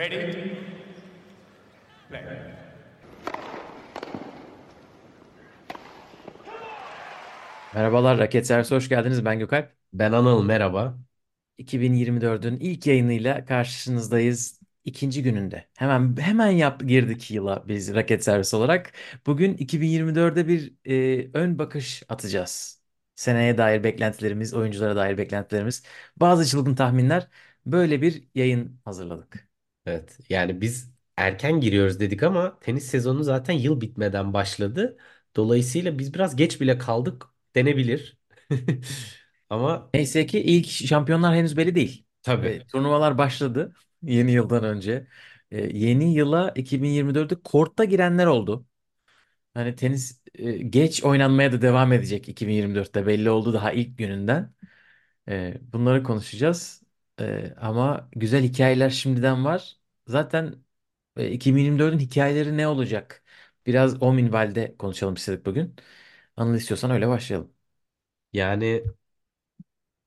Ready? Play. Merhabalar, Raket Servisi hoş geldiniz. Ben Gökalp. Ben Anıl merhaba. 2024'ün ilk yayınıyla karşınızdayız. İkinci gününde. Hemen hemen yap girdik yıla biz Raket Servisi olarak. Bugün 2024'de bir e, ön bakış atacağız. Seneye dair beklentilerimiz, oyunculara dair beklentilerimiz, bazı çılgın tahminler. Böyle bir yayın hazırladık. Evet yani biz erken giriyoruz dedik ama tenis sezonu zaten yıl bitmeden başladı. Dolayısıyla biz biraz geç bile kaldık denebilir. Ama Neyse ki ilk şampiyonlar henüz belli değil. tabii E, turnuvalar başladı yeni yıldan önce. E, yeni yıla 2024'de kortta girenler oldu. Hani tenis e, geç oynanmaya da devam edecek 2024'te belli oldu daha ilk gününden. E, bunları konuşacağız. E, ama güzel hikayeler şimdiden var. Zaten e, 2024'ün hikayeleri ne olacak? Biraz o minvalde konuşalım istedik bugün. Anıl istiyorsan öyle başlayalım. yani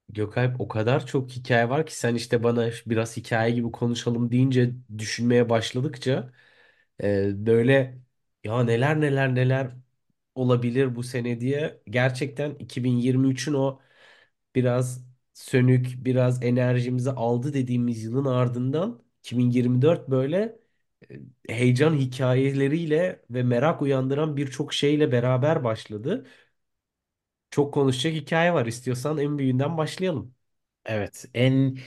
Gökalp o kadar çok hikaye var ki sen işte bana biraz hikaye gibi konuşalım deyince düşünmeye başladıkça e, böyle ya neler neler neler olabilir bu sene diye gerçekten 2023'ün o biraz sönük, biraz enerjimizi aldı dediğimiz yılın ardından 2024 böyle e, heyecan hikayeleriyle ve merak uyandıran birçok şeyle beraber başladı. Çok konuşacak hikaye var. İstiyorsan en büyüğünden başlayalım. Evet, en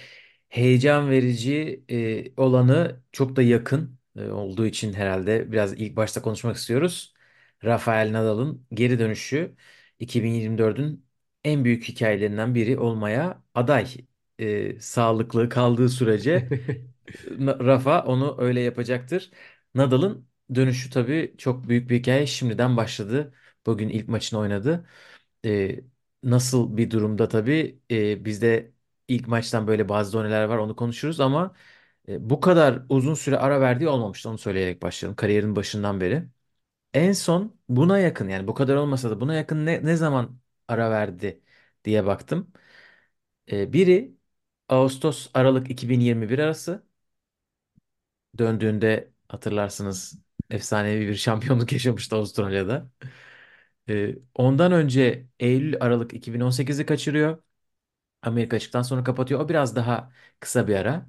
heyecan verici e, olanı çok da yakın e, olduğu için herhalde biraz ilk başta konuşmak istiyoruz. Rafael Nadal'ın geri dönüşü 2024'ün en büyük hikayelerinden biri olmaya aday. E, sağlıklı kaldığı sürece Rafa onu öyle yapacaktır. Nadal'ın dönüşü tabii çok büyük bir hikaye. Şimdiden başladı. Bugün ilk maçını oynadı. Ee, nasıl bir durumda tabii e, bizde ilk maçtan böyle bazı doneler var onu konuşuruz ama e, bu kadar uzun süre ara verdiği olmamıştı onu söyleyerek başlayalım kariyerin başından beri. En son buna yakın yani bu kadar olmasa da buna yakın ne, ne zaman ara verdi diye baktım. Ee, biri Ağustos Aralık 2021 arası döndüğünde hatırlarsınız efsanevi bir şampiyonluk yaşamıştı Avustralya'da. Ee, ondan önce Eylül Aralık 2018'i kaçırıyor. Amerika çıktıktan sonra kapatıyor. O biraz daha kısa bir ara.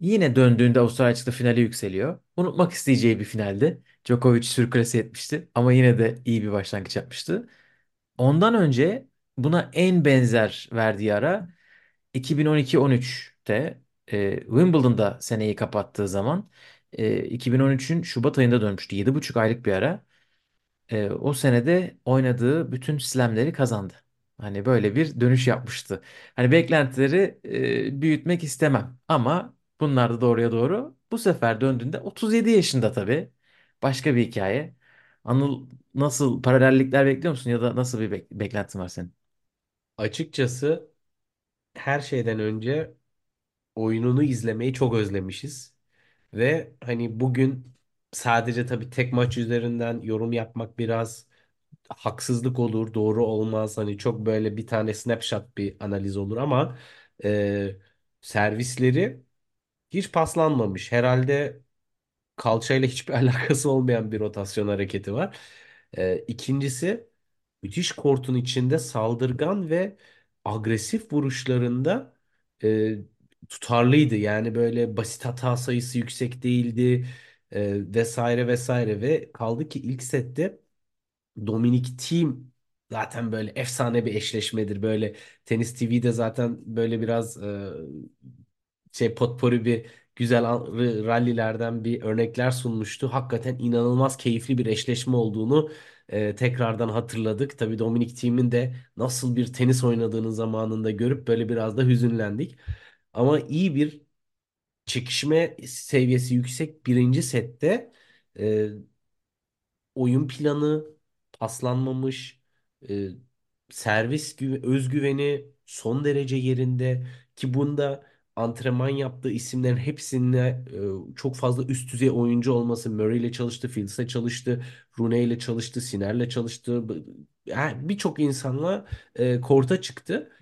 Yine döndüğünde Avustralya çıktı finale yükseliyor. Unutmak isteyeceği bir finaldi. Djokovic sürklase etmişti ama yine de iyi bir başlangıç yapmıştı. Ondan önce buna en benzer verdiği ara 2012-13'te e, Wimbledon'da seneyi kapattığı zaman e, 2013'ün Şubat ayında dönmüştü. 7,5 aylık bir ara. E, o senede oynadığı bütün slamleri kazandı. Hani böyle bir dönüş yapmıştı. Hani beklentileri e, büyütmek istemem ama bunlar da doğruya doğru. Bu sefer döndüğünde 37 yaşında tabii. Başka bir hikaye. Anıl nasıl paralellikler bekliyor musun ya da nasıl bir bek- beklentin var senin? Açıkçası her şeyden önce oyununu izlemeyi çok özlemişiz. Ve hani bugün sadece tabii tek maç üzerinden yorum yapmak biraz haksızlık olur, doğru olmaz. Hani çok böyle bir tane snapshot bir analiz olur ama e, servisleri hiç paslanmamış. Herhalde kalçayla hiçbir alakası olmayan bir rotasyon hareketi var. E, ikincisi müthiş kortun içinde saldırgan ve agresif vuruşlarında e, tutarlıydı. Yani böyle basit hata sayısı yüksek değildi e, vesaire vesaire ve kaldı ki ilk sette Dominic Thiem zaten böyle efsane bir eşleşmedir. Böyle Tenis TV'de zaten böyle biraz e, şey potpourri bir güzel rallilerden bir örnekler sunmuştu. Hakikaten inanılmaz keyifli bir eşleşme olduğunu e, tekrardan hatırladık. Tabii Dominic Thiem'in de nasıl bir tenis oynadığını zamanında görüp böyle biraz da hüzünlendik. Ama iyi bir çekişme seviyesi yüksek birinci sette e, oyun planı paslanmamış, e, servis gü- özgüveni son derece yerinde ki bunda antrenman yaptığı isimlerin hepsinde e, çok fazla üst düzey oyuncu olması Murray ile çalıştı, Field'le çalıştı, Rune ile çalıştı, Siner'le çalıştı. Yani birçok insanla e, korta çıktı.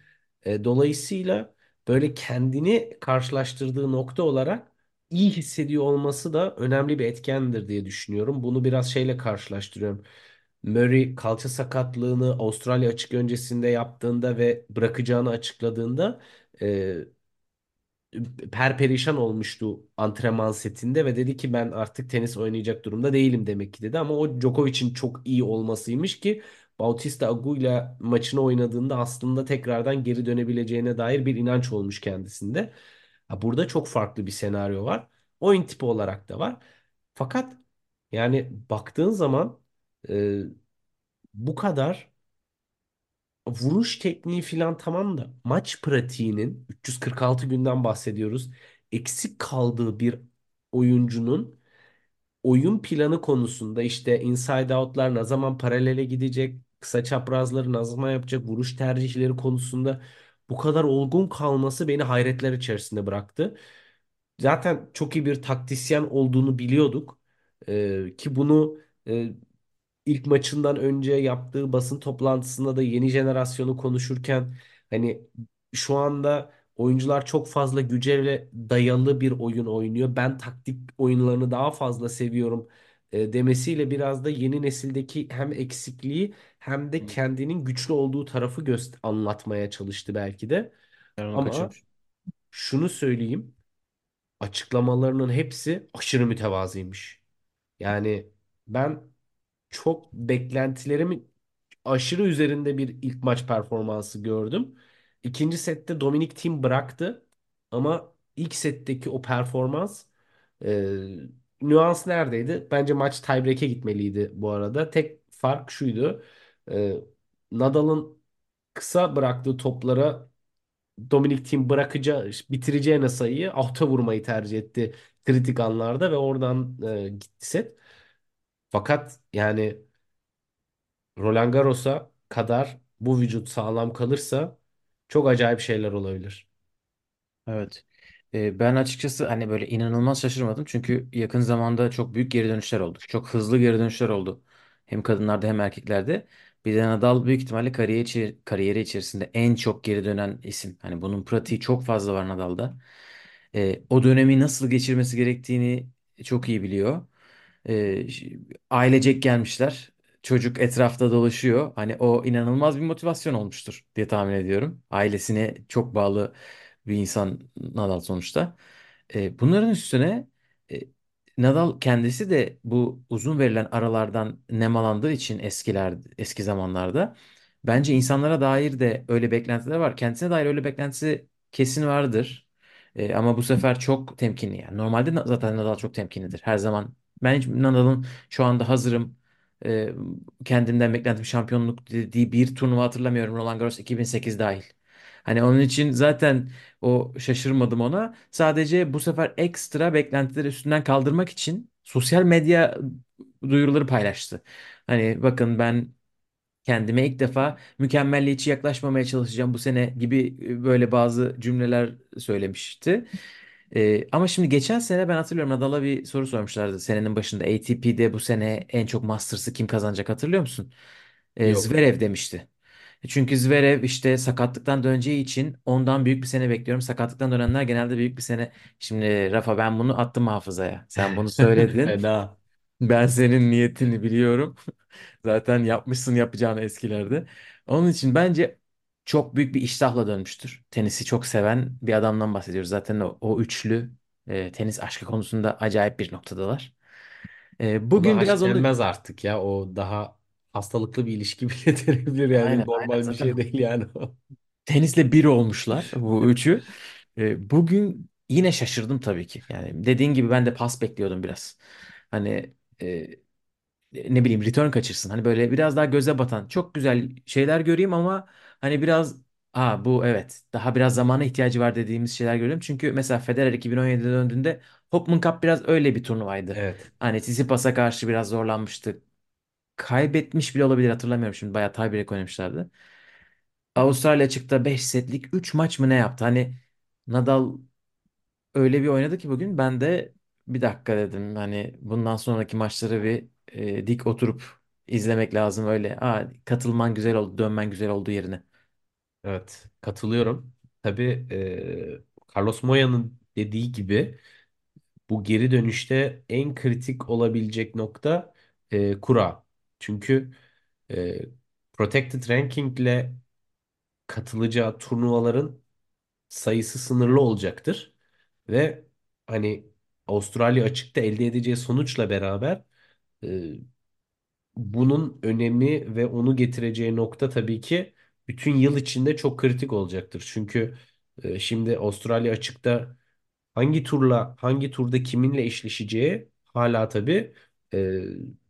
E, dolayısıyla böyle kendini karşılaştırdığı nokta olarak iyi hissediyor olması da önemli bir etkendir diye düşünüyorum. Bunu biraz şeyle karşılaştırıyorum. Murray kalça sakatlığını Avustralya açık öncesinde yaptığında ve bırakacağını açıkladığında e, perperişan olmuştu antrenman setinde ve dedi ki ben artık tenis oynayacak durumda değilim demek ki dedi. Ama o Djokovic'in çok iyi olmasıymış ki Bautista Agu'yla maçını oynadığında aslında tekrardan geri dönebileceğine dair bir inanç olmuş kendisinde. Burada çok farklı bir senaryo var. Oyun tipi olarak da var. Fakat yani baktığın zaman e, bu kadar vuruş tekniği falan tamam da maç pratiğinin 346 günden bahsediyoruz. Eksik kaldığı bir oyuncunun oyun planı konusunda işte inside out'lar ne zaman paralele gidecek, kısa çaprazları ne zaman yapacak, vuruş tercihleri konusunda bu kadar olgun kalması beni hayretler içerisinde bıraktı. Zaten çok iyi bir taktisyen olduğunu biliyorduk. Ee, ki bunu e, ilk maçından önce yaptığı basın toplantısında da yeni jenerasyonu konuşurken hani şu anda oyuncular çok fazla güce dayalı bir oyun oynuyor. Ben taktik oyunlarını daha fazla seviyorum e, demesiyle biraz da yeni nesildeki hem eksikliği hem de kendinin güçlü olduğu tarafı göst anlatmaya çalıştı belki de. Ben onu Ama kaçırmış. şunu söyleyeyim, açıklamalarının hepsi aşırı mütevazıymış. Yani ben çok beklentilerimin aşırı üzerinde bir ilk maç performansı gördüm. İkinci sette Dominic Thiem bıraktı ama ilk setteki o performans e, nüans neredeydi? Bence maç tiebreak'e gitmeliydi bu arada. Tek fark şuydu. E, Nadal'ın kısa bıraktığı toplara Dominic Thiem bırakacağı, bitireceğine sayıyı alta vurmayı tercih etti kritik anlarda ve oradan e, gitti set. Fakat yani Roland Garros'a kadar bu vücut sağlam kalırsa çok acayip şeyler olabilir. Evet. Ben açıkçası hani böyle inanılmaz şaşırmadım. Çünkü yakın zamanda çok büyük geri dönüşler oldu. Çok hızlı geri dönüşler oldu. Hem kadınlarda hem erkeklerde. Bir de Nadal büyük ihtimalle kariyeri, içi- kariyeri içerisinde en çok geri dönen isim. Hani bunun pratiği çok fazla var Nadal'da. Ee, o dönemi nasıl geçirmesi gerektiğini çok iyi biliyor. Ş- ailecek gelmişler. Çocuk etrafta dolaşıyor. Hani o inanılmaz bir motivasyon olmuştur diye tahmin ediyorum. Ailesine çok bağlı bir insan Nadal sonuçta. E, bunların üstüne e, Nadal kendisi de bu uzun verilen aralardan nemalandığı için eskiler eski zamanlarda bence insanlara dair de öyle beklentiler var. Kendisine dair öyle beklentisi kesin vardır. E, ama bu sefer çok temkinli yani. Normalde zaten Nadal çok temkinlidir her zaman. Ben hiç Nadal'ın şu anda hazırım e, kendimden beklentim şampiyonluk dediği bir turnuva hatırlamıyorum. Roland Garros 2008 dahil. Hani onun için zaten o şaşırmadım ona. Sadece bu sefer ekstra beklentileri üstünden kaldırmak için sosyal medya duyuruları paylaştı. Hani bakın ben kendime ilk defa mükemmelliyetçi yaklaşmamaya çalışacağım bu sene gibi e, böyle bazı cümleler söylemişti. Ee, ama şimdi geçen sene ben hatırlıyorum Nadal'a bir soru sormuşlardı senenin başında. ATP'de bu sene en çok Masters'ı kim kazanacak hatırlıyor musun? Ee, Yok. Zverev demişti. Çünkü Zverev işte sakatlıktan döneceği için ondan büyük bir sene bekliyorum. Sakatlıktan dönenler genelde büyük bir sene. Şimdi Rafa ben bunu attım hafızaya. Sen bunu söyledin. Fena. Ben senin niyetini biliyorum. Zaten yapmışsın yapacağını eskilerde. Onun için bence çok büyük bir iştahla dönmüştür. Tenisi çok seven bir adamdan bahsediyoruz. Zaten o, o üçlü e, tenis aşkı konusunda acayip bir noktadalar. E, bugün biraz onu artık ya. O daha hastalıklı bir ilişki bile denebilir yani. aynen aynen Normal bir zaten şey değil yani tenisle bir olmuşlar bu üçü. E, bugün yine şaşırdım tabii ki. Yani dediğin gibi ben de pas bekliyordum biraz. Hani e, ne bileyim return kaçırsın. Hani böyle biraz daha göze batan çok güzel şeyler göreyim ama hani biraz Aa bu evet daha biraz zamana ihtiyacı var dediğimiz şeyler görüyorum. Çünkü mesela Federer 2017'de döndüğünde Hopman Cup biraz öyle bir turnuvaydı. Evet. Hani Tsitsipas'a karşı biraz zorlanmıştı. Kaybetmiş bile olabilir hatırlamıyorum şimdi bayağı tiebreak oynamışlardı. Avustralya çıktı 5 setlik 3 maç mı ne yaptı? Hani Nadal öyle bir oynadı ki bugün ben de bir dakika dedim. Hani bundan sonraki maçları bir e, dik oturup izlemek lazım öyle. Aa, katılman güzel oldu, dönmen güzel oldu yerine. Evet. Katılıyorum. Tabii e, Carlos Moya'nın dediği gibi bu geri dönüşte en kritik olabilecek nokta e, kura. Çünkü e, Protected Ranking ile katılacağı turnuvaların sayısı sınırlı olacaktır. Ve hani Avustralya açıkta elde edeceği sonuçla beraber e, bunun önemi ve onu getireceği nokta tabii ki bütün yıl içinde çok kritik olacaktır. Çünkü e, şimdi Avustralya açıkta hangi turla hangi turda kiminle eşleşeceği hala tabii e,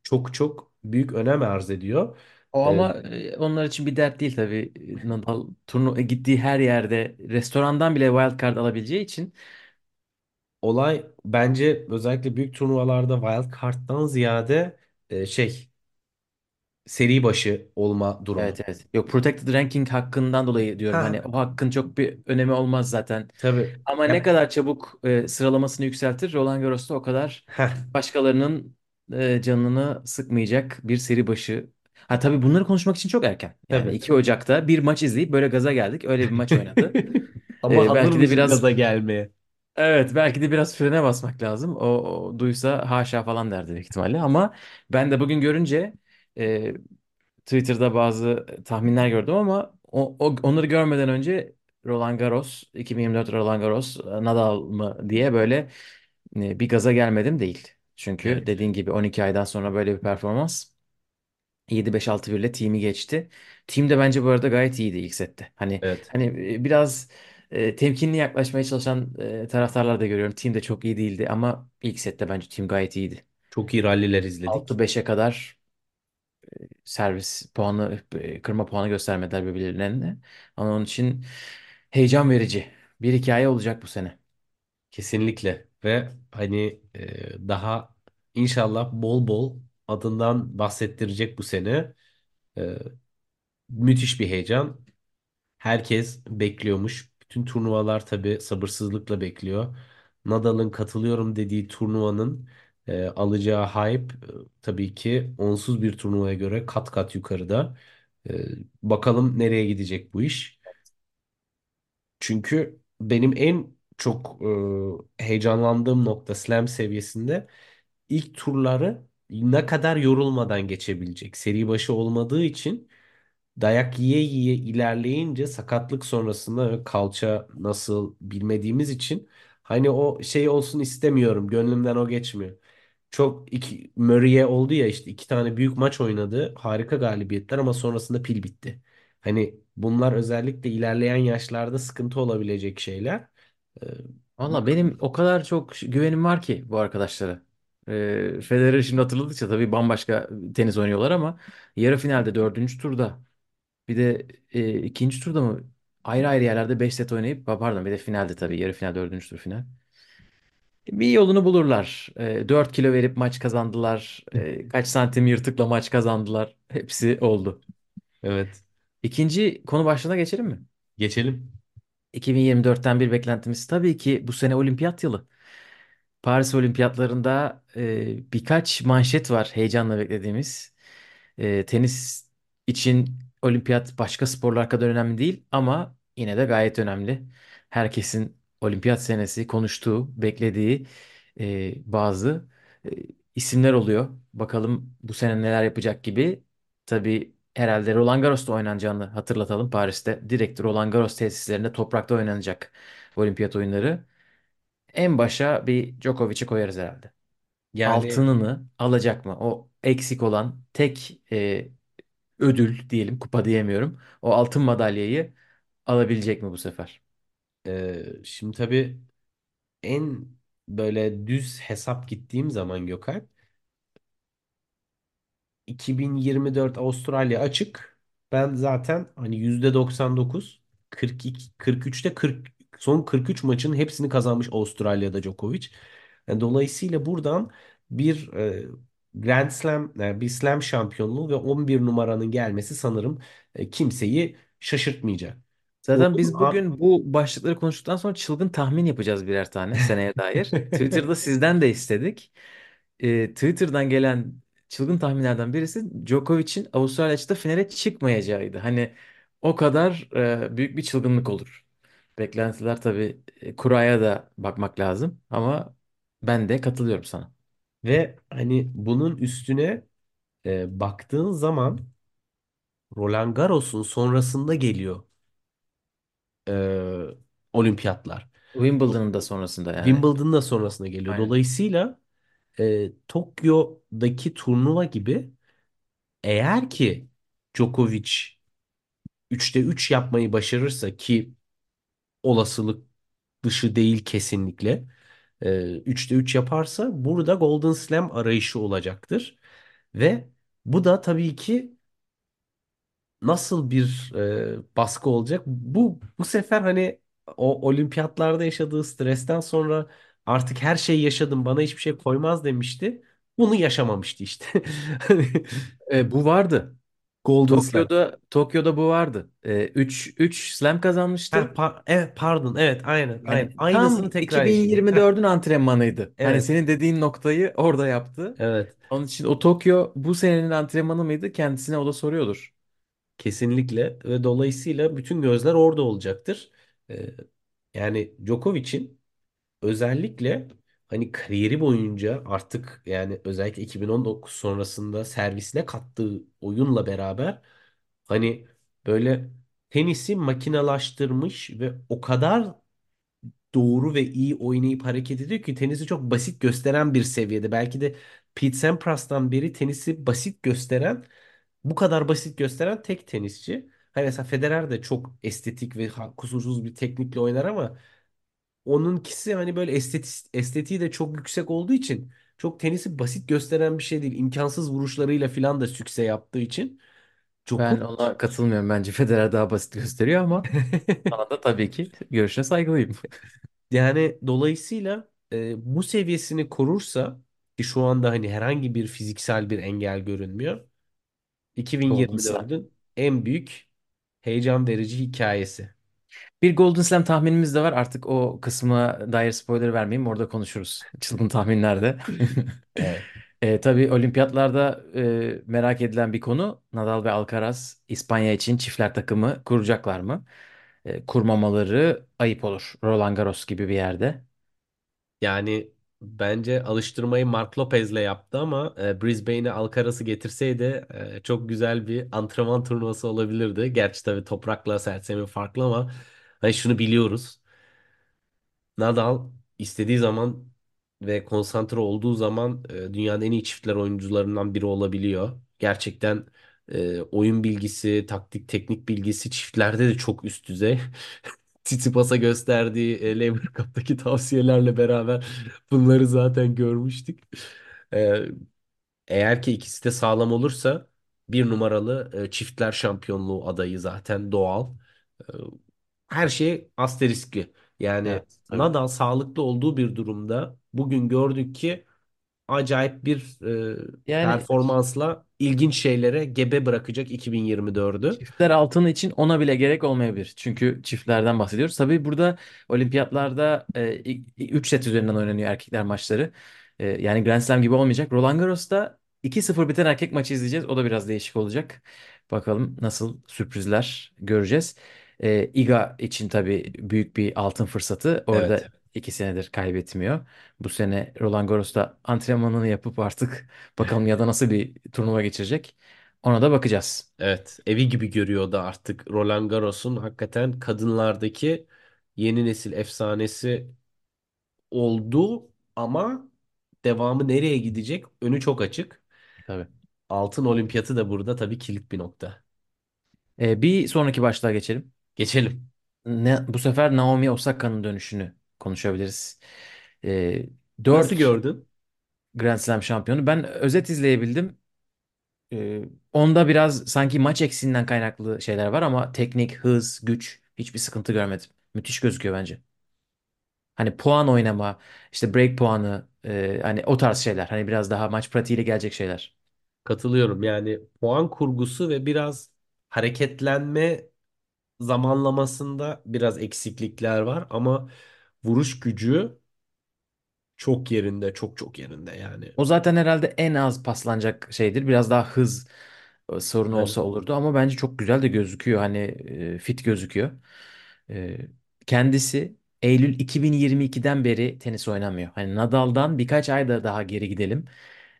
çok çok büyük önem arz ediyor. O E, ama e, onlar için bir dert değil tabii. Nadal turnu e, gittiği her yerde restorandan bile wild card alabileceği için. olay bence özellikle büyük turnuvalarda wild card'dan ziyade e, şey seri başı olma durumu. Evet evet. Yok protected ranking hakkından dolayı diyorum. Hani Ha o hakkın çok bir önemi olmaz zaten. tabii. Ama ne Ya, kadar çabuk e, sıralamasını yükseltir Roland Garros'ta o kadar heh, başkalarının e, canını sıkmayacak bir seri başı. Ha tabii bunları konuşmak için çok erken. Yani tabii. 2 Ocak'ta bir maç izleyip böyle gaza geldik. Öyle bir maç oynadı. Ama E, hazır belki de mısın biraz gaza gelmeye? evet belki de biraz frene basmak lazım. O, o duysa haşa falan derdi büyük ihtimalle. Ama ben de bugün görünce e, Twitter'da bazı tahminler gördüm ama o, o- onları görmeden önce Roland Garros 2024 Roland Garros Nadal mı diye böyle e, bir gaza gelmedim değil. Çünkü Evet. dediğin gibi 12 aydan sonra böyle bir performans 7-5-6 birle team'i geçti. Team de bence bu arada gayet iyiydi ilk sette. Hani Evet. hani e, biraz e, temkinli yaklaşmaya çalışan e, taraftarlar da görüyorum. Team de çok iyi değildi ama ilk sette bence team gayet iyiydi. Çok iyi ralliler izledik. 6-5'e kadar servis puanı, e, kırma puanı göstermediler birbirlerine. Ama onun için heyecan verici bir hikaye olacak bu sene. Kesinlikle. Ve hani e, daha inşallah bol bol adından bahsettirecek bu sene. E, müthiş bir heyecan. Herkes bekliyormuş. Bütün turnuvalar tabii sabırsızlıkla bekliyor. Nadal'ın katılıyorum dediği turnuvanın e, alacağı hype e, tabii ki onsuz bir turnuvaya göre kat kat yukarıda. E, bakalım nereye gidecek bu iş. Çünkü benim en çok e, heyecanlandığım nokta Slam seviyesinde ilk turları ne kadar yorulmadan geçebilecek. Seri başı olmadığı için dayak yiye yiye ilerleyince sakatlık sonrasında kalça nasıl bilmediğimiz için hani o şey olsun istemiyorum. Gönlümden o geçmiyor. Çok iki Murray'e oldu ya işte iki tane büyük maç oynadı. Harika galibiyetler ama sonrasında pil bitti. Hani bunlar özellikle ilerleyen yaşlarda sıkıntı olabilecek şeyler. Ee, Valla bakalım. benim o kadar çok güvenim var ki bu arkadaşlara. Ee, Federer şimdi hatırladıkça tabii bambaşka tenis oynuyorlar ama yarı finalde dördüncü turda bir de e, ikinci turda mı ayrı ayrı yerlerde 5 set oynayıp pardon bir de finalde tabii yarı final dördüncü tur final. Bir yolunu bulurlar. E, 4 kilo verip maç kazandılar. E, kaç santim yırtıkla maç kazandılar. Hepsi oldu. Evet. İkinci konu başlığına geçelim mi? Geçelim. 2024'ten bir beklentimiz tabii ki bu sene olimpiyat yılı. Paris Olimpiyatlarında e, birkaç manşet var heyecanla beklediğimiz. E, tenis için olimpiyat başka sporlar kadar önemli değil ama yine de gayet önemli. Herkesin olimpiyat senesi konuştuğu, beklediği e, bazı e, isimler oluyor. Bakalım bu sene neler yapacak gibi. Tabii herhalde Roland Garros'ta oynanacağını hatırlatalım Paris'te. Direkt Roland Garros tesislerinde toprakta oynanacak olimpiyat oyunları. En başa bir Djokovic'i koyarız herhalde. Yani Altınını alacak mı? O eksik olan tek e, ödül diyelim, kupa diyemiyorum. O altın madalyayı alabilecek mi bu sefer? e, şimdi tabii en böyle düz hesap gittiğim zaman Gökhan 2024 Avustralya açık. Ben zaten hani %99 42 43'te 40 son 43 maçın hepsini kazanmış Avustralya'da Djokovic. Yani dolayısıyla buradan bir e, Grand Slam yani bir Slam şampiyonluğu ve 11 numaranın gelmesi sanırım e, kimseyi şaşırtmayacak. Zaten Onun biz bugün bu başlıkları konuştuktan sonra çılgın tahmin yapacağız birer tane seneye dair. Twitter'da sizden de istedik. E, Twitter'dan gelen çılgın tahminlerden birisi Djokovic'in Avustralya açıkta finale çıkmayacağıydı. Hani o kadar e, büyük bir çılgınlık olur. Beklentiler tabii e, kuraya da bakmak lazım ama Ben de katılıyorum sana. Ve hani bunun üstüne e, baktığın zaman Roland Garros'un sonrasında geliyor e, olimpiyatlar. Do- Wimbledon'un da sonrasında yani. Wimbledon'ın da sonrasında geliyor. Aynen. Dolayısıyla e, Tokyo'daki turnuva gibi eğer ki Djokovic üçte 3 yapmayı başarırsa ki olasılık dışı değil kesinlikle. e, 3'te 3 yaparsa burada Golden Slam arayışı olacaktır. Ve bu da tabii ki nasıl bir e, baskı olacak? Bu bu sefer hani o olimpiyatlarda yaşadığı stresten sonra artık her şeyi yaşadım bana hiçbir şey koymaz demişti. Bunu yaşamamıştı işte. Hani E, bu vardı. Golden Slam. Tokyo'da Tokyo'da bu vardı. E, 3 3 slam Ha, kazanmıştı. pa- evet pardon evet aynen aynen Yani tam aynısını tekrar. Heh, 2024'ün antrenmanıydı. Hani evet senin dediğin noktayı orada yaptı. evet Onun için o Tokyo bu senenin antrenmanı mıydı? Kendisine o da soruyordur. kesinlikle ve dolayısıyla bütün gözler orada olacaktır. Ee, yani Djokovic'in özellikle hani kariyeri boyunca artık yani özellikle 2019 sonrasında servisine kattığı oyunla beraber hani böyle tenisi makinalaştırmış ve o kadar doğru ve iyi oynayıp hareket ediyor ki tenisi çok basit gösteren bir seviyede. Belki de Pete Sampras'tan beri tenisi basit gösteren, bu kadar basit gösteren tek tenisçi. Hani mesela Federer de çok estetik ve kusursuz bir teknikle oynar ama onunkisi hani böyle esteti, estetiği de çok yüksek olduğu için çok tenisi basit gösteren bir şey değil. İmkansız vuruşlarıyla falan da sükse yaptığı için Ben Djokovic ona katılmıyorum. Bence Federer daha basit gösteriyor ama sana da tabii ki görüşüne saygılıyım. Yani dolayısıyla e, bu seviyesini korursa ki şu anda hani herhangi bir fiziksel bir engel görünmüyor. Slam. 2024'ün en büyük heyecan verici hikayesi. Bir Golden Slam tahminimiz de var. Artık o kısma dair spoiler vermeyeyim. Orada konuşuruz. Çılgın tahminlerde. Evet. E, tabii olimpiyatlarda e, merak edilen bir konu. Nadal ve Alcaraz İspanya için çiftler takımı kuracaklar mı? E, kurmamaları ayıp olur. Roland Garros gibi bir yerde. Yani bence alıştırmayı Mark Lopez'le yaptı ama e, Brisbane'e Alcaraz'ı getirseydi e, çok güzel bir antrenman turnuvası olabilirdi. Gerçi tabii toprakla sersemi farklı ama hani şunu biliyoruz. Nadal istediği zaman ve konsantre olduğu zaman e, dünyanın en iyi çiftler oyuncularından biri olabiliyor. Gerçekten e, oyun bilgisi, taktik, teknik bilgisi çiftlerde de çok üst düzey. Tsitsipas'a gösterdiği e, Laver Cup'taki tavsiyelerle beraber bunları zaten görmüştük. E, eğer ki ikisi de sağlam olursa bir numaralı e, çiftler şampiyonluğu adayı zaten doğal. E, her şey asteriskli. Yani Evet, tabii. Nadal sağlıklı olduğu bir durumda bugün gördük ki acayip bir e, Yani performansla ilginç şeylere gebe bırakacak 2024'ü. Çiftler altını için ona bile gerek olmayabilir. Çünkü çiftlerden bahsediyoruz. Tabii burada olimpiyatlarda 3 set üzerinden oynanıyor erkekler maçları. E, yani Grand Slam gibi olmayacak. Roland Garros'ta 2-0 biten erkek maçı izleyeceğiz. O da biraz değişik olacak. Bakalım nasıl sürprizler göreceğiz. E, Iga için tabii büyük bir altın fırsatı. Evet. Orada 2 senedir kaybetmiyor. Bu sene Roland Garros'ta antrenmanını yapıp artık bakalım ya da nasıl bir turnuva geçirecek. Ona da bakacağız. Evet, evi gibi görüyordu artık Roland Garros'un hakikaten kadınlardaki yeni nesil efsanesi oldu ama devamı nereye gidecek? Önü çok açık. Tabii. Altın olimpiyatı da burada tabii kilit bir nokta. Ee, bir sonraki başlığa geçelim. Geçelim. Ne, bu sefer Naomi Osaka'nın dönüşünü konuşabiliriz. Ee, Nasıl 4 gördün? Grand Slam şampiyonu. Ben özet izleyebildim. Ee, onda biraz sanki maç eksiğinden kaynaklı şeyler var ama teknik, hız, güç hiçbir sıkıntı görmedim. Müthiş gözüküyor bence. Hani puan oynama, işte break puanı, e, hani o tarz şeyler. Hani biraz daha maç pratiğiyle gelecek şeyler. Katılıyorum. Yani puan kurgusu ve biraz hareketlenme zamanlamasında biraz eksiklikler var ama vuruş gücü çok yerinde, çok çok yerinde yani. O zaten herhalde en az paslanacak şeydir. Biraz daha hız e, sorunu olsa Aynen. olurdu ama bence çok güzel de gözüküyor. Hani e, fit gözüküyor. E, kendisi Eylül 2022'den beri tenis oynamıyor. Hani Nadal'dan birkaç ay da daha geri gidelim.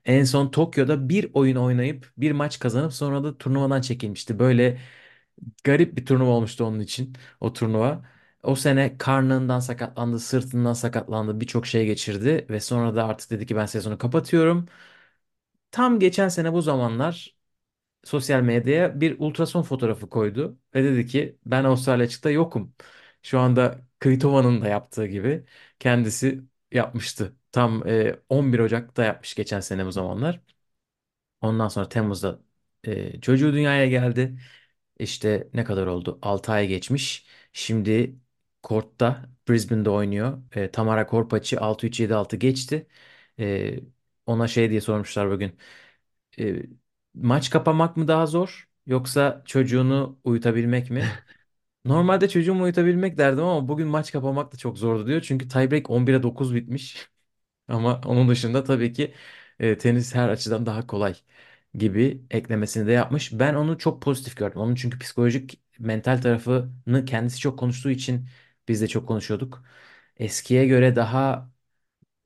En son Tokyo'da bir oyun oynayıp bir maç kazanıp sonra da turnuvadan çekilmişti. Böyle garip bir turnuva olmuştu onun için o turnuva. O sene karnından sakatlandı, sırtından sakatlandı, birçok şey geçirdi ve sonra da artık dedi ki ben sezonu kapatıyorum. Tam geçen sene bu zamanlar sosyal medyaya bir ultrason fotoğrafı koydu ve dedi ki ben Avustralya açıkta yokum. Şu anda Kvitova'nın da yaptığı gibi kendisi yapmıştı. Tam e, 11 Ocak'ta yapmış geçen sene bu zamanlar. Ondan sonra Temmuz'da e, çocuğu dünyaya geldi. İşte ne kadar oldu? 6 ay geçmiş. Şimdi kortta Brisbane'de oynuyor. E, Tamara Korpaç'ı 6-3-7-6 geçti. E, ona şey diye sormuşlar bugün. E, maç kapamak mı daha zor yoksa çocuğunu uyutabilmek mi? Normalde çocuğumu uyutabilmek derdim ama bugün maç kapamak da çok zordu diyor. Çünkü tiebreak 11'e 9 bitmiş. Ama onun dışında tabii ki e, tenis her açıdan daha kolay gibi eklemesini de yapmış. Ben onu çok pozitif gördüm. Onun çünkü psikolojik mental tarafını kendisi çok konuştuğu için biz de çok konuşuyorduk. Eskiye göre daha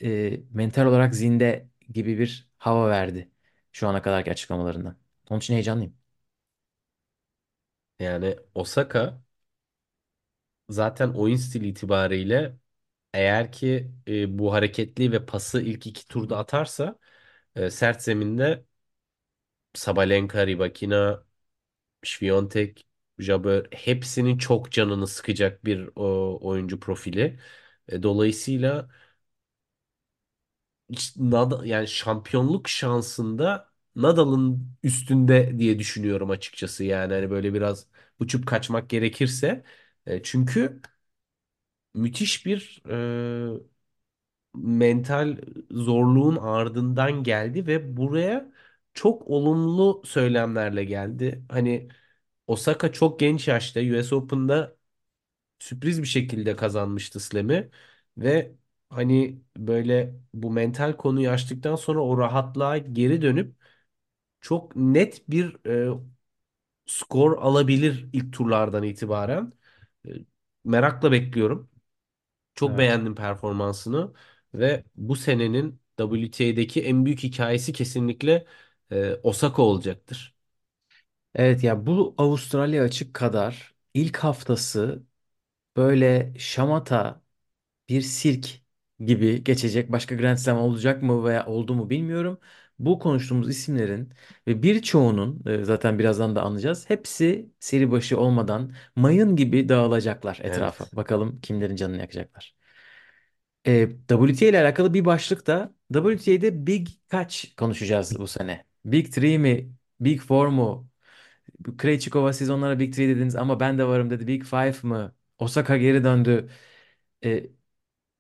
e, mental olarak zinde gibi bir hava verdi şu ana kadarki açıklamalarından. Onun için heyecanlıyım. Yani Osaka zaten oyun stili itibariyle eğer ki e, bu hareketli ve pası ilk iki turda atarsa e, sert zeminde Sabalenka, Rybakina, Świątek, Jabeur hepsinin çok canını sıkacak bir o, oyuncu profili. E, dolayısıyla hiç Nad- yani şampiyonluk şansında Nadal'ın üstünde diye düşünüyorum açıkçası. Yani hani böyle biraz uçup kaçmak gerekirse. E, çünkü müthiş bir e, mental zorluğun ardından geldi ve buraya çok olumlu söylemlerle geldi. Hani Osaka çok genç yaşta US Open'da sürpriz bir şekilde kazanmıştı Slam'i ve hani böyle bu mental konuyu açtıktan sonra o rahatlığa geri dönüp çok net bir e, skor alabilir ilk turlardan itibaren. E, merakla bekliyorum. Çok Evet. beğendim performansını ve bu senenin WTA'deki en büyük hikayesi kesinlikle e, Osaka olacaktır. Evet ya bu Avustralya açık kadar ilk haftası böyle şamata bir sirk gibi geçecek başka Grand Slam olacak mı veya oldu mu bilmiyorum. Bu konuştuğumuz isimlerin ve birçoğunun e, zaten birazdan da anlayacağız. Hepsi seri başı olmadan mayın gibi dağılacaklar etrafa. Evet. Bakalım kimlerin canını yakacaklar. E, WTA ile alakalı bir başlık da WTA'de Big kaç konuşacağız bu sene? Big 3 mi? Big 4 mu? Krejcikova siz onlara Big 3 dediniz ama ben de varım dedi. Big 5 mı? Osaka geri döndü. E,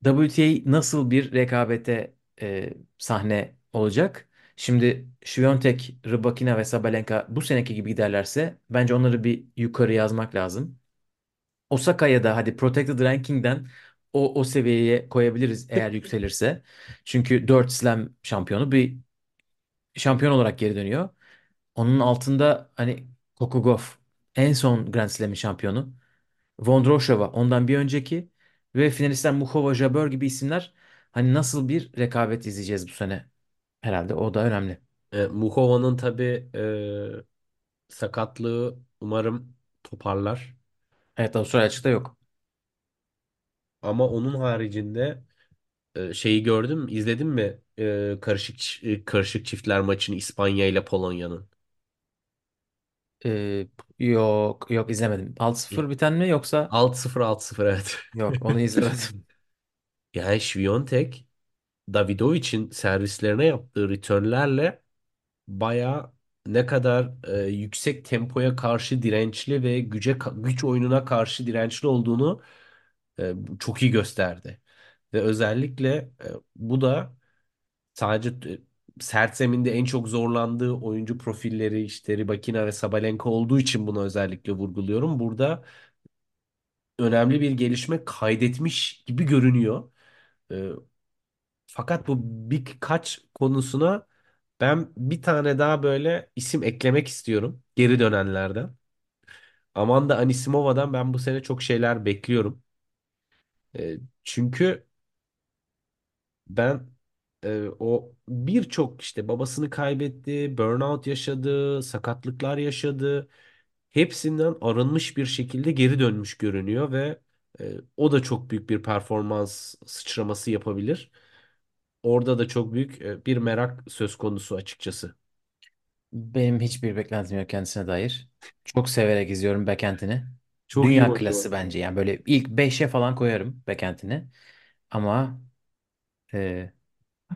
WTA nasıl bir rekabete e, sahne olacak? Şimdi Swiatek, Rybakina ve Sabalenka bu seneki gibi giderlerse bence onları bir yukarı yazmak lazım. Osaka'ya da hadi Protected Ranking'den o, o seviyeye koyabiliriz eğer yükselirse. Çünkü 4 Slam şampiyonu bir şampiyon olarak geri dönüyor. Onun altında hani Gauff en son Grand Slam'in şampiyonu. Vondrousova ondan bir önceki ve finalistler Muchova, Jabeur gibi isimler hani nasıl bir rekabet izleyeceğiz bu sene? Herhalde o da önemli. E, Muchova'nın tabii e, sakatlığı umarım toparlar. Evet Avustralya açıkta yok. Ama onun haricinde e, şeyi gördün mü, izledin mi? E, karışık e, karışık çiftler maçını İspanya ile Polonya'nın. Ee, yok yok izlemedim. 6-0 biten mi yoksa? 6-0 6-0 evet. Yok onu izlemedim. Yani Świątek Davidovic'in servislerine yaptığı returnlerle baya ne kadar e, yüksek tempoya karşı dirençli ve güce güç oyununa karşı dirençli olduğunu e, çok iyi gösterdi. Ve özellikle e, bu da sadece e, sert zeminde en çok zorlandığı oyuncu profilleri işte Rybakina ve Sabalenka olduğu için bunu özellikle vurguluyorum. Burada önemli bir gelişme kaydetmiş gibi görünüyor. E, fakat bu birkaç konusuna ben bir tane daha böyle isim eklemek istiyorum geri dönenlerden. Amanda Anisimova'dan ben bu sene çok şeyler bekliyorum. Çünkü ben e, o birçok işte babasını kaybetti, burnout yaşadı, sakatlıklar yaşadı. Hepsinden arınmış bir şekilde geri dönmüş görünüyor ve e, o da çok büyük bir performans sıçraması yapabilir. Orada da çok büyük e, bir merak söz konusu açıkçası. Benim hiçbir beklentim yok kendisine dair. Çok severek izliyorum backend'ini. Çok iyi Dünya oyuncu var. klası bence yani böyle ilk beşe falan koyarım backend'ini. Ama e,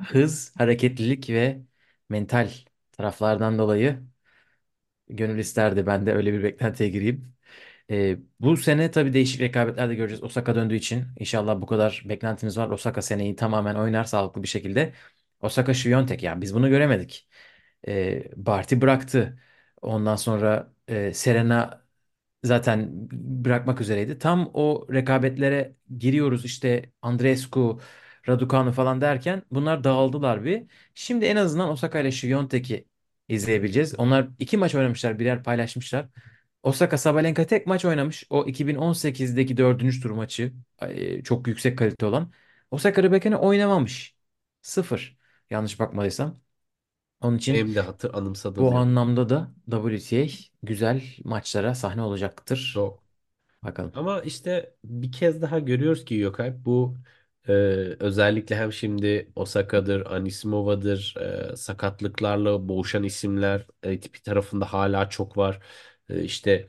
hız, hareketlilik ve mental taraflardan dolayı gönül isterdi ben de öyle bir beklentiye gireyim. E, bu sene tabii değişik rekabetler de göreceğiz. Osaka döndüğü için inşallah bu kadar beklentimiz var. Osaka seneyi tamamen oynar sağlıklı bir şekilde. Osaka Świątek ya biz bunu göremedik. E, Barty bıraktı. Ondan sonra e, Serena zaten bırakmak üzereydi. Tam o rekabetlere giriyoruz işte Andreescu, Raducanu falan derken bunlar dağıldılar bir. Şimdi en azından Osaka ile Świątek'i izleyebileceğiz. Onlar iki maç oynamışlar, birer paylaşmışlar. Osaka Sabalenka tek maç oynamış. O 2018'deki dördüncü tur maçı çok yüksek kalite olan. Osaka Ribakina oynamamış. Sıfır. Yanlış bakmadıysam. Onun için Benim de hatır anımsadığım bu bir anlamda da WTA güzel maçlara sahne olacaktır. çok. Bakalım. Ama işte bir kez daha görüyoruz ki Gökay bu e, özellikle hem şimdi Osaka'dır, Anisimova'dır e, sakatlıklarla boğuşan isimler ATP tarafında hala çok var. E, işte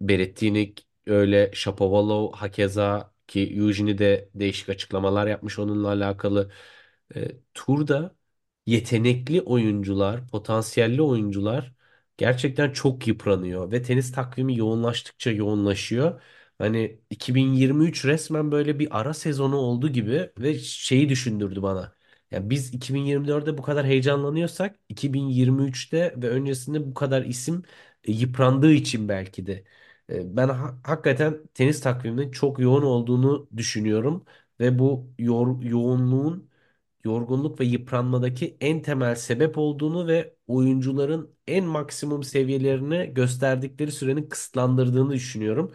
Berrettini öyle, Shapovalov hakeza ki Eugenie de değişik açıklamalar yapmış onunla alakalı. E, turda yetenekli oyuncular, potansiyelli oyuncular gerçekten çok yıpranıyor ve tenis takvimi yoğunlaştıkça yoğunlaşıyor. Hani 2023 resmen böyle bir ara sezonu oldu gibi ve şeyi düşündürdü bana. Ya biz 2024'de bu kadar heyecanlanıyorsak 2023'te ve öncesinde bu kadar isim e, yıprandığı için belki de e, Ben ha- hakikaten tenis takviminin çok yoğun olduğunu düşünüyorum ve bu yor- yoğunluğun yorgunluk ve yıpranmadaki en temel sebep olduğunu ve oyuncuların en maksimum seviyelerini gösterdikleri sürenin kısıtlandırdığını düşünüyorum.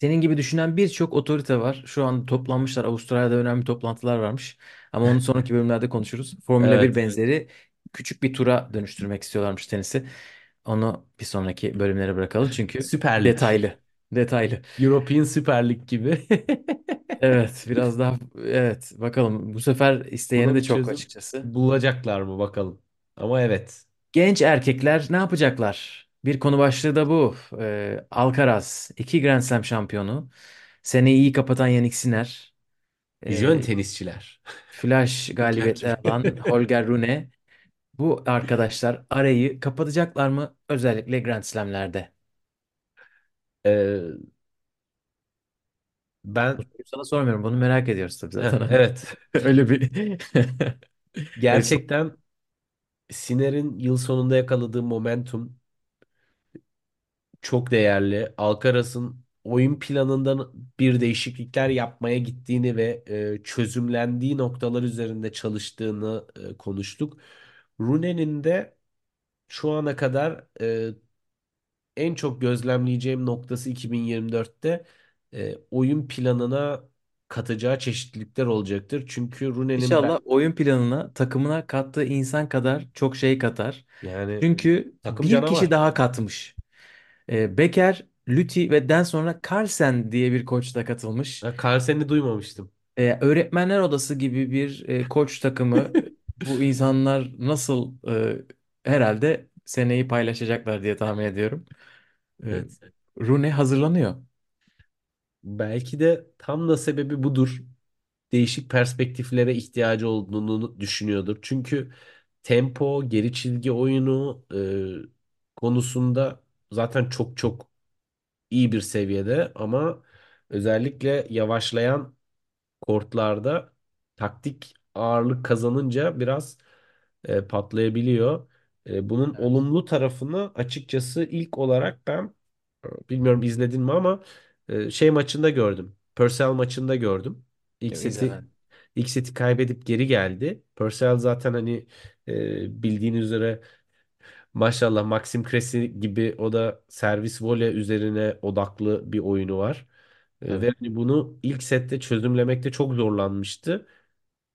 Senin gibi düşünen birçok otorite var. Şu an toplanmışlar. Avustralya'da önemli toplantılar varmış. Ama onu sonraki bölümlerde konuşuruz. Formula bir Evet. benzeri küçük bir tura dönüştürmek istiyorlarmış tenisi. Onu bir sonraki bölümlere bırakalım çünkü Süper Lig. detaylı. Detaylı. European Süper Lig gibi. Evet, biraz daha evet bakalım. Bu sefer isteyeni Buna de bir çok çözüm açıkçası. bulacaklar mı bakalım. Ama evet. Genç erkekler ne yapacaklar? Bir konu başlığı da bu. Ee, Alcaraz, iki Grand Slam şampiyonu. Seneyi iyi kapatan Yannick Sinner. Jön Ee, tenisçiler. flash galibiyetler alan Holger Rune. Bu arkadaşlar arayı kapatacaklar mı? Özellikle Grand Slam'lerde. Ee, Bu ben soruyu sana sormuyorum. Bunu merak ediyoruz tabii zaten. Evet. öyle bir öyle Gerçekten Sinner'in yıl sonunda yakaladığı momentum çok değerli. Alcaraz'ın oyun planından bir değişiklikler yapmaya gittiğini ve e, çözümlendiği noktalar üzerinde çalıştığını e, konuştuk. Rune'nin de şu ana kadar e, en çok gözlemleyeceğim noktası 2024'te e, oyun planına katacağı çeşitlilikler olacaktır. Çünkü Rune'nin ben İnşallah oyun planına, takımına kattığı insan kadar çok şey katar. yani Çünkü takım bir kişi canavar. daha katmış. Ee, Becker, Lüthi ve den sonra Carlsen diye bir koç da katılmış. Ha, Carlsen'i duymamıştım. Ee, öğretmenler odası gibi bir e, koç takımı. Bu insanlar nasıl e, herhalde seneyi paylaşacaklar diye tahmin ediyorum. Ee, Evet. Rune hazırlanıyor. Belki de tam da sebebi budur. Değişik perspektiflere ihtiyacı olduğunu düşünüyordur. Çünkü tempo, geri çizgi oyunu e, konusunda zaten çok çok iyi bir seviyede ama özellikle yavaşlayan kortlarda taktik ağırlık kazanınca biraz e, patlayabiliyor. E, bunun Evet. olumlu tarafını açıkçası ilk olarak ben e, bilmiyorum izledin mi ama e, şey maçında gördüm. Purcell maçında gördüm. İlk Yok, seti izlemedim. ilk seti kaybedip geri geldi. Purcell zaten hani e, bildiğin üzere maşallah Maxim Cressy gibi o da servis voley üzerine odaklı bir oyunu var. E, Evet. ve hani bunu ilk sette çözümlemekte çok zorlanmıştı.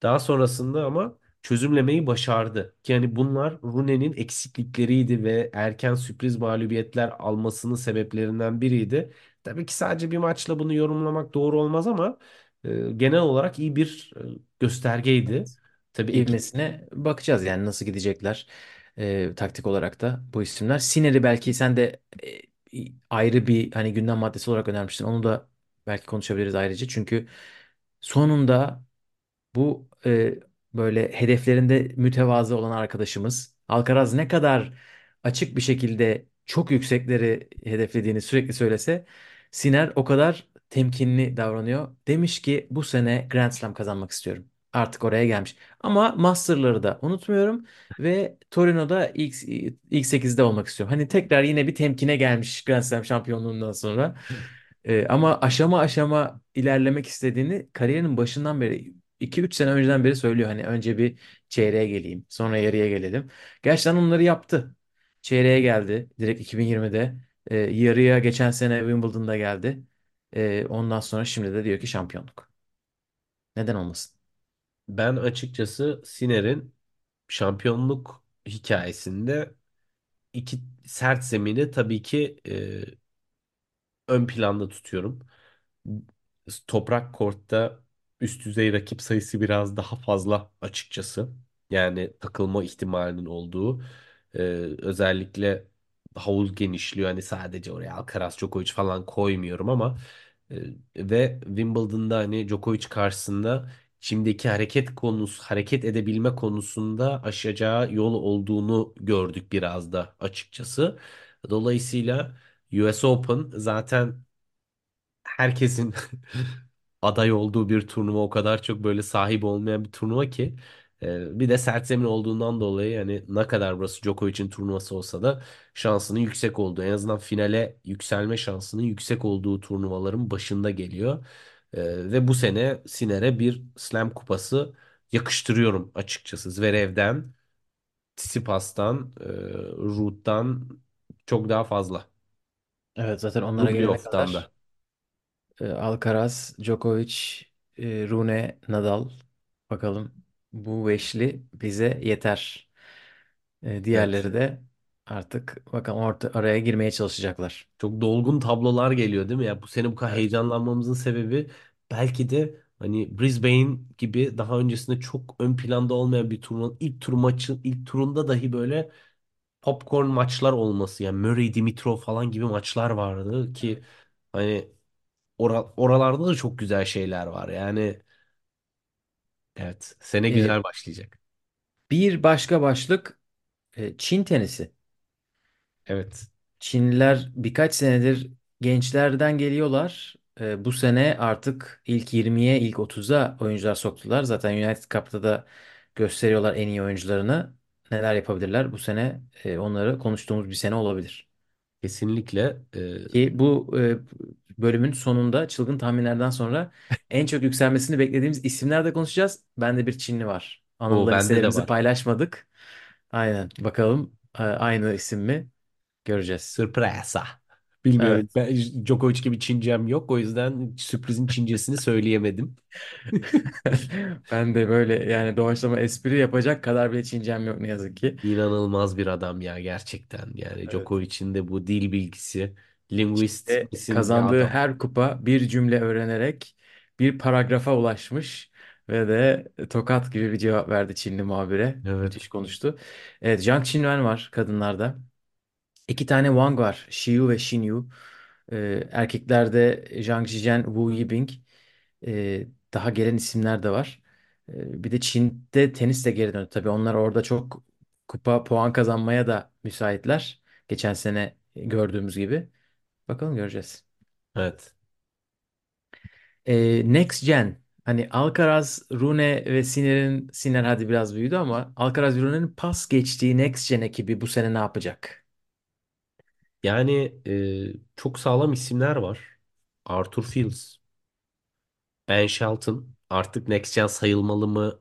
Daha sonrasında ama çözümlemeyi başardı. Ki hani bunlar Rune'nin eksiklikleriydi ve erken sürpriz mağlubiyetler almasının sebeplerinden biriydi. Tabii ki sadece bir maçla bunu yorumlamak doğru olmaz ama e, genel olarak iyi bir e, göstergeydi. Evet. Tabii ekip ivmesine bakacağız yani nasıl gidecekler e, taktik olarak da bu isimler. Siner'i belki sen de e, ayrı bir hani gündem maddesi olarak önermiştin. Onu da belki konuşabiliriz ayrıca. Çünkü sonunda bu e, böyle hedeflerinde mütevazı olan arkadaşımız Alcaraz ne kadar açık bir şekilde çok yüksekleri hedeflediğini sürekli söylese Sinner o kadar temkinli davranıyor. Demiş ki bu sene Grand Slam kazanmak istiyorum. Artık oraya gelmiş. Ama Master'ları da unutmuyorum ve Torino'da ilk, ilk 8'de olmak istiyorum. Hani tekrar yine bir temkine gelmiş Grand Slam şampiyonluğundan sonra. Ee, ama aşama aşama ilerlemek istediğini kariyerinin başından beri iki üç sene önceden beri söylüyor. Hani önce bir çeyreğe geleyim, sonra yarıya gelelim. Gerçekten onları yaptı. Çeyreğe geldi direkt 2020'de. Ee, yarıya geçen sene Wimbledon'da geldi. Ee, ondan sonra şimdi de diyor ki şampiyonluk. Neden olmasın? Ben açıkçası Sinner'in şampiyonluk hikayesinde iki sert zemini tabii ki e, ön planda tutuyorum. Toprak kortta üst düzey rakip sayısı biraz daha fazla açıkçası. Yani takılma ihtimalinin olduğu e, özellikle havuz genişliyor. Hani sadece oraya Alcaraz, Djokovic falan koymuyorum ama e, ve Wimbledon'da hani Djokovic karşısında şimdiki hareket konusu, hareket edebilme konusunda aşacağı yol olduğunu gördük biraz da açıkçası. Dolayısıyla US Open zaten herkesin aday olduğu bir turnuva o kadar çok böyle sahip olmayan bir turnuva ki e, bir de sert zemin olduğundan dolayı yani ne kadar burası Djokovic'in turnuvası olsa da şansının yüksek olduğu en azından finale yükselme şansının yüksek olduğu turnuvaların başında geliyor. E, ve bu sene Sinner'e bir Slam kupası yakıştırıyorum açıkçası. Zverev'den, Tsitsipas'tan, e, Ruud'dan çok daha fazla. Evet zaten onlara gelene Rublev'den kadar da. e, Alcaraz, Djokovic, e, Rune, Nadal. Bakalım bu beşli bize yeter. E, Evet. diğerleri de artık bakalım orta, araya girmeye çalışacaklar. Çok dolgun tablolar geliyor değil mi ya? Bu sene bu kadar Evet. heyecanlanmamızın sebebi belki de hani Brisbane gibi daha öncesinde çok ön planda olmayan bir turnuvanın ilk tur maçı ilk turunda dahi böyle popcorn maçlar olması yani Murray Dimitrov falan gibi maçlar vardı ki hani ora- oralarda da çok güzel şeyler var. Yani evet sene E, güzel başlayacak. bir başka başlık e, Çin tenisi. Evet. Çinliler birkaç senedir gençlerden geliyorlar. E, bu sene artık ilk 20'ye, ilk 30'a oyuncular soktular. Zaten United Cup'ta da gösteriyorlar en iyi oyuncularını. Neler yapabilirler? Bu sene e, onları konuştuğumuz bir sene olabilir. Kesinlikle. e, Ki bu e, bölümün sonunda çılgın tahminlerden sonra en çok yükselmesini beklediğimiz isimler de konuşacağız. Bende bir Çinli var. o Anıl'la bende de listelerimizi var. paylaşmadık. Aynen. Bakalım e, aynı isim mi? Göreceğiz. Sürpresa. Bilmiyorum. Evet. Ben Djokovic gibi Çincem yok. O yüzden sürprizin Çincesini söyleyemedim. Ben de böyle yani doğaçlama espri yapacak kadar bile Çincem yok ne yazık ki. İnanılmaz bir adam ya gerçekten. Yani Evet. Djokovic'in de bu dil bilgisi, linguist bir kazandığı adam. her kupa bir cümle öğrenerek bir paragrafa ulaşmış ve de tokat gibi bir cevap verdi Çinli muhabire. Evet. Müthiş konuştu. Evet, Jiang Qinwen var kadınlarda. İki tane Wang var. Shiyu ve Shinyu. E, erkeklerde Zhang Zhizhen, Wu Yibing. E, daha gelen isimler de var. E, bir de Çin'de tenis de geri döndü. Tabii onlar orada çok kupa puan kazanmaya da müsaitler. Geçen sene gördüğümüz gibi. Bakalım göreceğiz. Evet. E, Next Gen. Hani Alcaraz, Rune ve Sinner'in Sinner hadi biraz büyüdü ama Alcaraz Rune'nin pas geçtiği Next Gen ekibi bu sene ne yapacak? Yani e, çok sağlam isimler var. Arthur Fields, Ben Shelton. Artık Next Gen sayılmalı mı?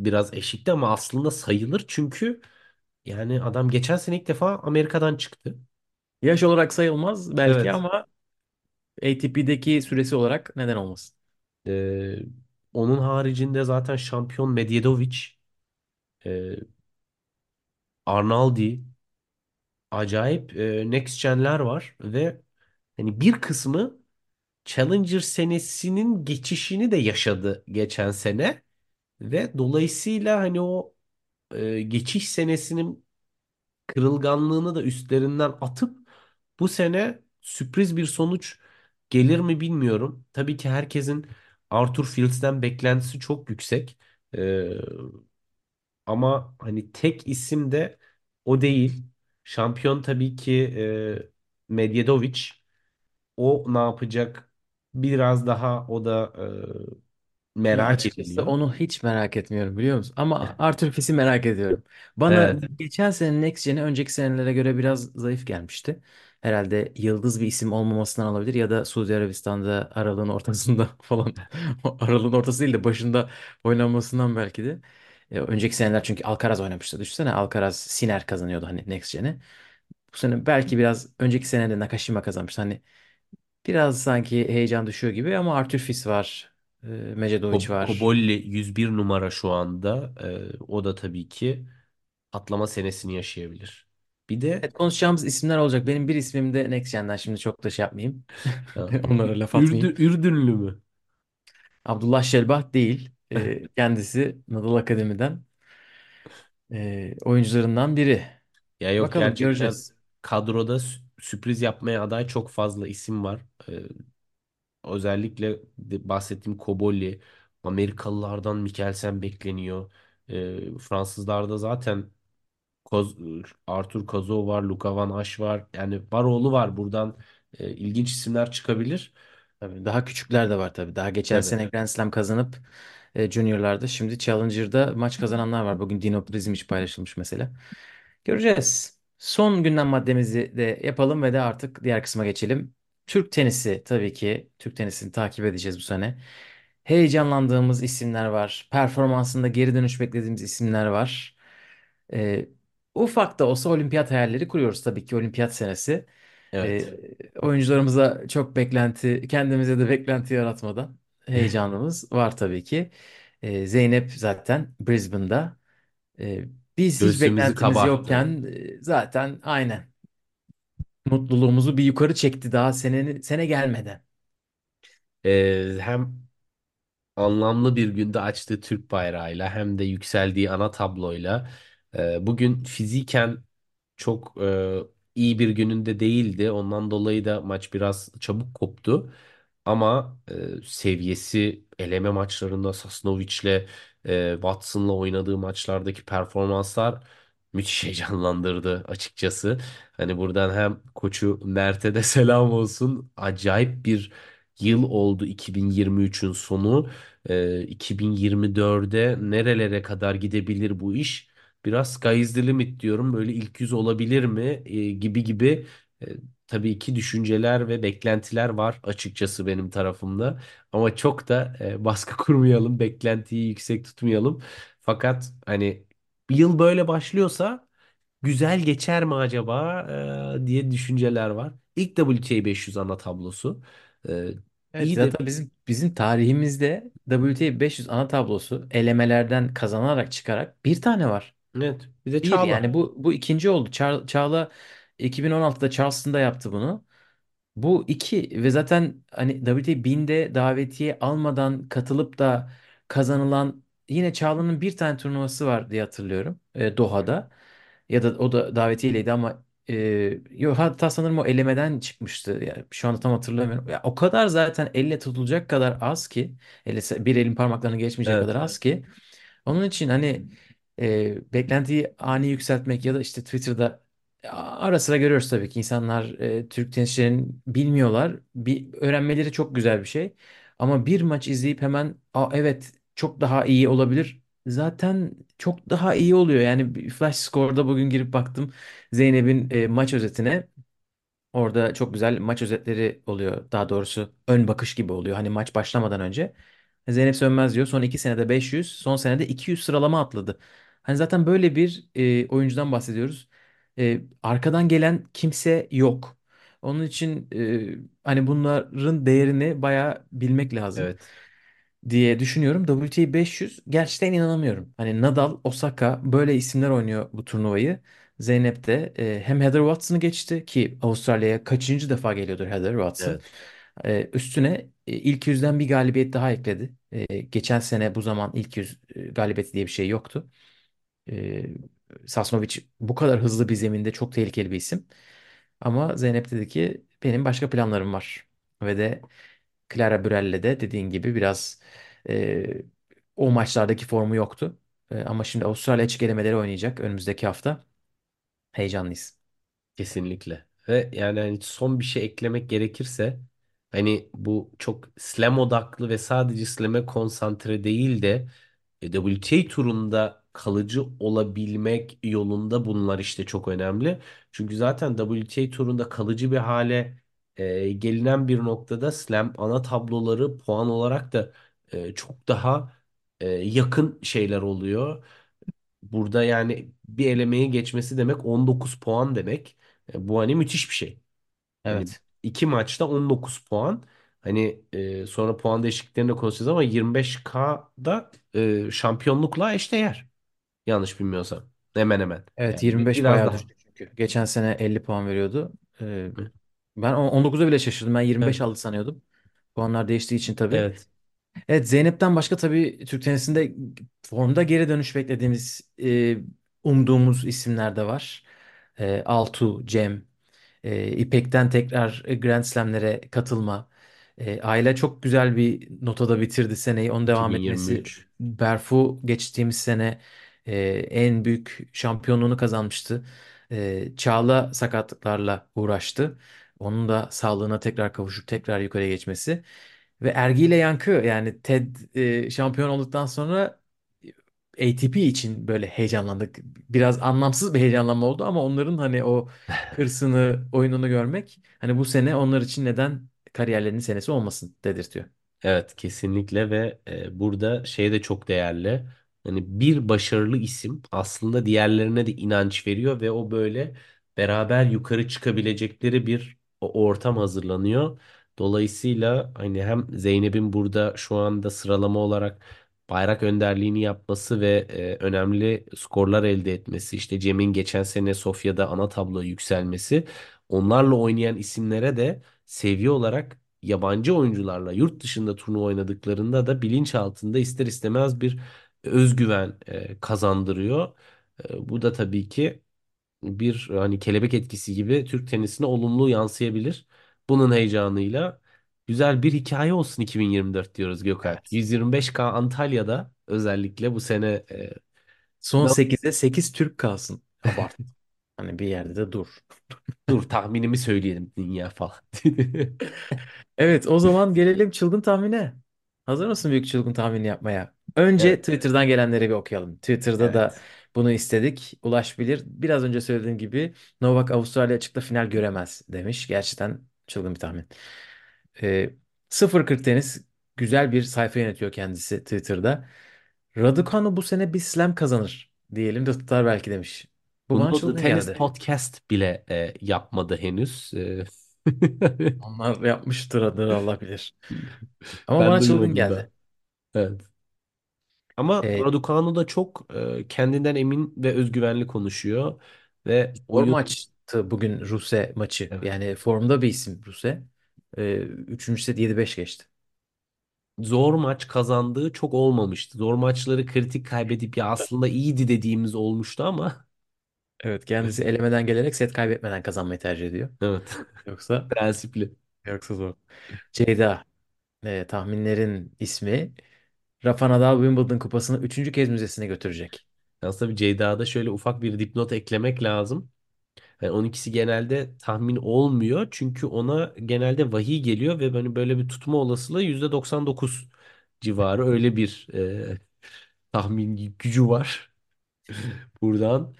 Biraz eşikti ama aslında sayılır çünkü yani adam geçen sene ilk defa Amerika'dan çıktı. Yaş olarak sayılmaz belki Evet. ama ATP'deki süresi olarak neden olmasın? Ee, onun haricinde zaten şampiyon Medjedovic, e, Arnaldi, acayip e, next gen'ler var ve hani bir kısmı Challenger senesinin geçişini de yaşadı geçen sene ve dolayısıyla hani o e, geçiş senesinin kırılganlığını da üstlerinden atıp bu sene sürpriz bir sonuç gelir mi bilmiyorum. Tabii ki herkesin Arthur Fields'ten beklentisi çok yüksek. Ee, ama hani tek isim de o değil. Şampiyon tabii ki e, Medjedovic. O ne yapacak? Biraz daha o da e, Ya merak açıkçası ediliyor. onu hiç merak etmiyorum biliyor musun? Ama Arthur Fiz'i merak ediyorum. Bana Evet. geçen senenin Next Gen'i önceki senelere göre biraz zayıf gelmişti. Herhalde yıldız bir isim olmamasından olabilir ya da Suudi Arabistan'da aralığın ortasında falan. Aralığın ortası değil de başında oynanmasından belki de. E, önceki seneler çünkü Alcaraz oynamıştı. Düşünsene Alcaraz Sinner kazanıyordu hani Next Gen'i. Bu sene belki biraz önceki sene de Nakashima kazanmıştı. Hani biraz sanki heyecan düşüyor gibi ama Arthur Fils var. E, Medjedovic Ko- var. Kobolli 101 numara şu anda. Ee, o da tabii ki atlama senesini yaşayabilir. Bir de Evet konuşacağımız isimler olacak. Benim bir ismim de Next Gen'den şimdi çok da şey yapmayayım. ha, Onlara laf atmayayım. Ürdün, Ürdünlü mü? Abdullah Şelbah değil. Ee, kendisi Nadal Akademi'den ee, oyuncularından biri. Ya yok Bakalım gerçekten göreceğiz. kadroda sü- sürpriz yapmaya aday çok fazla isim var. Ee, özellikle de bahsettiğim Kobolli, Amerikalılardan Mikkelsen bekleniyor. Ee, Fransızlarda zaten Koz, Arthur Cazaux var, Luka Van Asch var. Yani var oğlu var. Buradan e, ilginç isimler çıkabilir. Tabii daha küçükler de var tabii. Daha geçen Tabii. sene Grand Slam kazanıp e, Junior'larda şimdi Challenger'da maç kazananlar var. Bugün Dino Prizmic paylaşılmış mesela. Göreceğiz. Son gündem maddemizi de yapalım ve de artık diğer kısma geçelim. Türk tenisi tabii ki. Türk tenisini takip edeceğiz bu sene. Heyecanlandığımız isimler var. Performansında geri dönüş beklediğimiz isimler var. Ee, ufak da olsa olimpiyat hayalleri kuruyoruz tabii ki olimpiyat senesi. Ee, Evet. oyuncularımıza çok beklenti, kendimize de beklenti yaratmadan heyecanımız var tabii ki. Ee, Zeynep zaten Brisbane'da. Ee, biz hiç Göğsümüzü beklentimiz kabarttı. yokken e, zaten aynen mutluluğumuzu bir yukarı çekti daha senenin sene gelmeden. Ee, hem anlamlı bir günde açtığı Türk bayrağıyla hem de yükseldiği ana tabloyla e, bugün fiziken çok e, iyi bir gününde değildi. Ondan dolayı da maç biraz çabuk koptu. Ama e, seviyesi eleme maçlarında Sasnovic'le e, Watson'la oynadığı maçlardaki performanslar müthiş heyecanlandırdı açıkçası. Hani buradan hem koçu Mert'e de selam olsun. Acayip bir yıl oldu 2023'ün sonu. E, 2024'e nerelere kadar gidebilir bu iş? Biraz sky the limit diyorum. Böyle ilk yüz olabilir mi? E, gibi gibi e, tabii ki düşünceler ve beklentiler var açıkçası benim tarafımda. Ama çok da e, baskı kurmayalım, beklentiyi yüksek tutmayalım. Fakat hani bir yıl böyle başlıyorsa güzel geçer mi acaba e, diye düşünceler var. İlk WTA 500 ana tablosu. E, Evet iyi de zaten bizim bizim tarihimizde WTA 500 ana tablosu elemelerden kazanarak çıkarak bir tane var. evet bir de Bir Çağla. yani bu bu ikinci oldu. Çağ- Çağla 2016'da Charleston'da yaptı bunu. Bu iki ve zaten hani WTA 1000'de davetiye almadan katılıp da kazanılan yine Çağla'nın bir tane turnuvası var diye hatırlıyorum. E, Doha'da. Ya da o da davetiyeliydi ama e, yo, hatta sanırım o elemeden çıkmıştı. Yani şu anda tam hatırlamıyorum. Ya, o kadar zaten elle tutulacak kadar az ki elle, bir elin parmaklarını geçmeyecek Evet. kadar az ki onun için hani e, beklentiyi ani yükseltmek ya da işte Twitter'da ara sıra görüyoruz tabii ki insanlar e, Türk tenisçilerin bilmiyorlar. Bir öğrenmeleri çok güzel bir şey. Ama bir maç izleyip hemen Aa, evet çok daha iyi olabilir. Zaten çok daha iyi oluyor. Yani bir Flash Score'da bugün girip baktım Zeynep'in e, maç özetine. Orada çok güzel maç özetleri oluyor. Daha doğrusu ön bakış gibi oluyor. Hani maç başlamadan önce. Zeynep Sönmez diyor. Son iki senede 500, son senede 200 sıralama atladı. Hani zaten böyle bir e, oyuncudan bahsediyoruz. E, arkadan gelen kimse yok. Onun için e, hani bunların değerini bayağı bilmek lazım Evet. diye düşünüyorum. WTA 500 gerçekten inanamıyorum. Hani Nadal, Osaka böyle isimler oynuyor bu turnuvayı. Zeynep de e, hem Heather Watson'ı geçti ki Avustralya'ya kaçıncı defa geliyordur Heather Watson. Evet. E, üstüne e, ilk yüzden bir galibiyet daha ekledi. E, geçen sene bu zaman ilk yüz e, galibiyeti diye bir şey yoktu. E, Sasnovic bu kadar hızlı bir zeminde çok tehlikeli bir isim. Ama Zeynep dedi ki benim başka planlarım var. Ve de Clara Burel'le de dediğin gibi biraz e, o maçlardaki formu yoktu. E, ama şimdi Avustralya açık elemeleri oynayacak önümüzdeki hafta. Heyecanlıyız. Kesinlikle. Ve yani hani son bir şey eklemek gerekirse hani bu çok slam odaklı ve sadece slam'e konsantre değil de WTA turunda kalıcı olabilmek yolunda bunlar işte çok önemli. Çünkü zaten WTA turunda kalıcı bir hale e, gelinen bir noktada slam ana tabloları puan olarak da e, çok daha e, yakın şeyler oluyor. Burada yani bir elemeyi geçmesi demek 19 puan demek. E, bu hani müthiş bir şey. Hani Evet. iki maçta 19 puan. Hani e, sonra puan değişikliklerini de konuşacağız ama 25K'da e, şampiyonlukla eşdeğer. Yanlış bilmiyorsam. Hemen hemen. Evet Yani bi- 25 biraz bayağı daha. düştü çünkü. Geçen sene 50 puan veriyordu. E, ben on- 19'a bile şaşırdım. Ben 25 Evet. aldı sanıyordum. Puanlar değiştiği için tabii. Evet. Evet Zeynep'ten başka tabii Türk tenisinde formda geri dönüş beklediğimiz, e, umduğumuz isimler de var. E, Altuğ, Cem, e, İpek'ten tekrar e, Grand Slam'lere katılma. E, Ayla çok güzel bir notada bitirdi seneyi. Onun devam etmesi. 2023. Berfu geçtiğimiz sene e, en büyük şampiyonluğunu kazanmıştı. E, Çağla sakatlıklarla uğraştı. Onun da sağlığına tekrar kavuşup tekrar yukarıya geçmesi. Ve Ergi ile Yankı yani Ted e, şampiyon olduktan sonra ATP için böyle heyecanlandık. Biraz anlamsız bir heyecanlanma oldu ama onların hani o hırsını, oyununu görmek hani bu sene onlar için neden kariyerlerinin senesi olmasın dedirtiyor. Evet kesinlikle ve e, burada şey de çok değerli. Hani bir başarılı isim aslında diğerlerine de inanç veriyor ve o böyle beraber yukarı çıkabilecekleri bir ortam hazırlanıyor. Dolayısıyla hani hem Zeynep'in burada şu anda sıralama olarak bayrak önderliğini yapması ve e, önemli skorlar elde etmesi, işte Cem'in geçen sene Sofya'da ana tabloya yükselmesi, onlarla oynayan isimlere de seviye olarak yabancı oyuncularla yurt dışında turnuva oynadıklarında da bilinç altında ister istemez bir özgüven e, kazandırıyor. E, bu da tabii ki bir hani kelebek etkisi gibi Türk tenisine olumlu yansıyabilir. Bunun heyecanıyla güzel bir hikaye olsun 2024 diyoruz Gökalp. Evet. 125K Antalya'da özellikle bu sene e, Son da- 8'de 8 Türk kalsın. Abart. Hani bir yerde de dur. dur tahminimi söyleyelim dünya falan. Evet, o zaman gelelim çılgın tahmine. Hazır mısın büyük çılgın tahmini yapmaya? Önce Evet, Twitter'dan gelenleri bir okuyalım. Twitter'da da evet. bunu istedik. Ulaş bilir. Biraz önce söylediğim gibi Novak Avustralya açıkta final göremez demiş. Gerçekten çılgın bir tahmin. Ee, 0.40 tenis güzel bir sayfa yönetiyor kendisi Twitter'da. Raducanu bu sene bir slam kazanır diyelim de tutar belki demiş. Bu bana Bunu da çılgın tenis geldi. podcast bile e, yapmadı henüz. E, Onlar yapmıştır adını Allah bilir. Ama ben bana çılgın duymadım da. geldi. Evet. Ama Ee, Raducanu da çok e, kendinden emin ve özgüvenli konuşuyor ve Zor oyun maçtı bugün Ruse maçı. evet, Yani formda bir isim Ruse. Ee, üçüncü set 7-5 geçti. zor maç kazandığı çok olmamıştı. Zor maçları kritik kaybedip ya aslında iyiydi dediğimiz olmuştu ama Evet kendisi elemeden gelerek set kaybetmeden kazanmayı tercih ediyor. evet Yoksa prensipli. yoksa zor. Ceyda e, tahminlerin ismi Rafa Nadal Wimbledon kupasını üçüncü kez müzesine götürecek. Aslında bir Ceyda'da şöyle ufak bir dipnot eklemek lazım. Yani 12'si genelde tahmin olmuyor. Çünkü ona genelde vahiy geliyor ve böyle böyle bir tutma olasılığı %99 civarı öyle bir e, tahmin gücü var. Buradan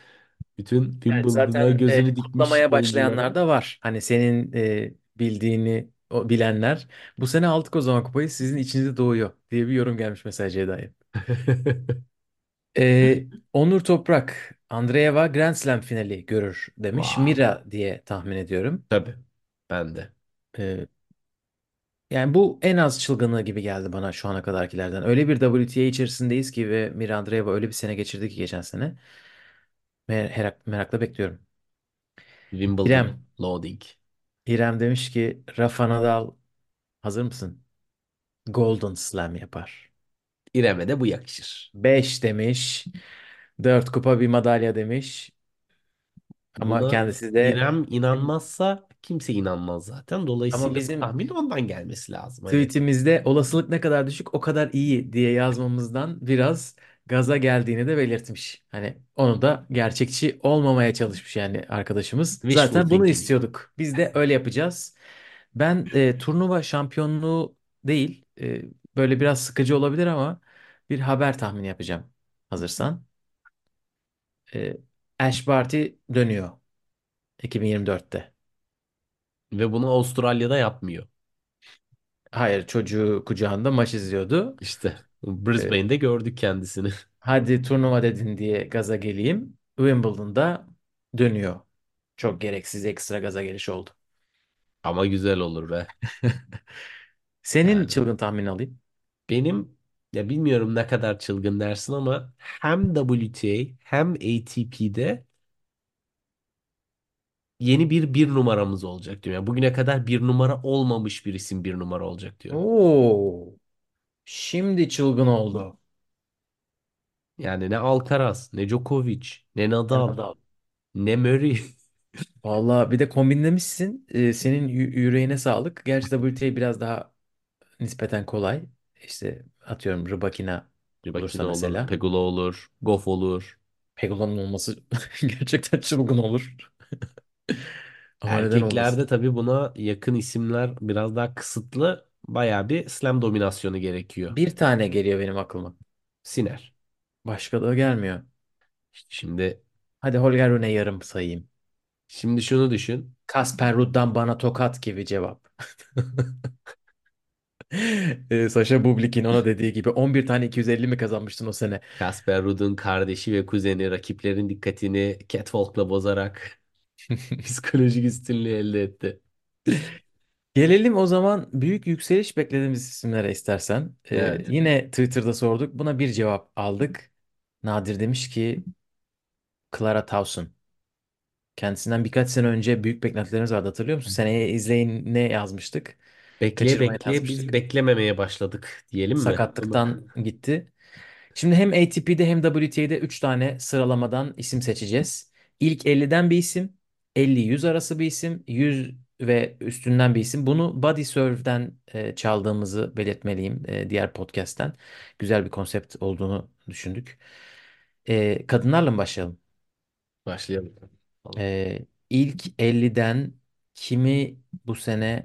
bütün Yani Wimbledon'a zaten e, gözünü dikmiş kutlamaya başlayanlar da var. Hani senin e, bildiğini o, bilenler. Bu sene aldık o zaman kupayı sizin içinize doğuyor diye bir yorum gelmiş mesela Ceyda'ya. Ee, Onur Toprak, Andreeva Grand Slam finali görür demiş. Mira diye tahmin ediyorum. Tabii. Ben de. E, yani bu en az çılgınlığı gibi geldi bana şu ana kadarkilerden. Öyle bir WTA içerisindeyiz ki ve Mirandreeva öyle bir sene geçirdi ki geçen sene. Merak, merakla bekliyorum. Wimbledon İrem, loading. İrem demiş ki Rafa Nadal hazır mısın? Golden Slam yapar. İrem'e de bu yakışır. 5 demiş. 4 kupa bir madalya demiş. Ama Buna kendisi de İrem inanmazsa kimse inanmaz zaten. ama Dolayısıyla bu bizim tahmin ondan gelmesi lazım. Hani tweetimizde olasılık ne kadar düşük o kadar iyi diye yazmamızdan biraz gaza geldiğini de belirtmiş. Hani onu da gerçekçi olmamaya çalışmış yani arkadaşımız. wishful Zaten bunu thinking. istiyorduk. Biz de öyle yapacağız. Ben e, turnuva şampiyonluğu değil e, böyle biraz sıkıcı olabilir ama bir haber tahmini yapacağım hazırsan. E, Ash Barty dönüyor 2024'te. Ve bunu Avustralya'da yapmıyor. Hayır çocuğu kucağında maç izliyordu. İşte E, Brisbane'de gördük kendisini. hadi turnuva dedin diye gaza geleyim. Wimbledon'da dönüyor. Çok gereksiz ekstra gaza geliş oldu. Ama güzel olur be. Senin Yani çılgın tahmini alayım. benim ya bilmiyorum ne kadar çılgın dersin ama hem WTA hem ATP'de yeni bir bir numaramız olacak diyorum. Yani bugüne kadar bir numara olmamış bir isim bir numara olacak diyorum. Oo, şimdi çılgın oldu. Yani ne Alcaraz, ne Djokovic, ne Ben Nadal, Nadal. ne Murray. Vallahi bir de kombinlemişsin. Ee, senin yü- yüreğine sağlık. Gerçi WTA biraz daha nispeten kolay. İşte atıyorum Rybakina olursa Rybakina olur, mesela. Pegula olur, Goff olur. Pegula'nın olması gerçekten çılgın olur. Ama neden Erkeklerde olmasın? tabii buna yakın isimler biraz daha kısıtlı. Bayağı bir slam dominasyonu gerekiyor. Bir tane geliyor benim aklıma. Siner. Başka da gelmiyor. Şimdi Hadi Holger Rune yarım sayayım. şimdi şunu düşün. Kasper Ruud'dan bana tokat gibi cevap. Ee, Sasha Bublik'in ona dediği gibi 11 tane 250 mi kazanmıştın o sene? Casper Ruud'un kardeşi ve kuzeni rakiplerin dikkatini catwalk'la bozarak psikolojik üstünlüğü elde etti. Gelelim o zaman büyük yükseliş beklediğimiz isimlere istersen. Ee, Evet. yine Twitter'da sorduk. Buna bir cevap aldık. Nadir demiş ki Clara Towson. Kendisinden birkaç sene önce büyük beklentilerimiz vardı hatırlıyor musun? Seneye izleyin ne yazmıştık? Bekleye Kaçırmayın bekleye biz yazmıştık. beklememeye başladık diyelim mi? Bunu Sakatlıktan gitti. Şimdi hem ATP'de hem WTA'de 3 tane sıralamadan isim seçeceğiz. İlk 50'den bir isim, 50-100 arası bir isim, 100 ve üstünden bir isim. Bunu Body Serve'den e, çaldığımızı belirtmeliyim e, diğer podcast'ten. Güzel bir konsept olduğunu düşündük. E, kadınlarla mı başlayalım? başlayalım. E, ilk 50'den kimi bu sene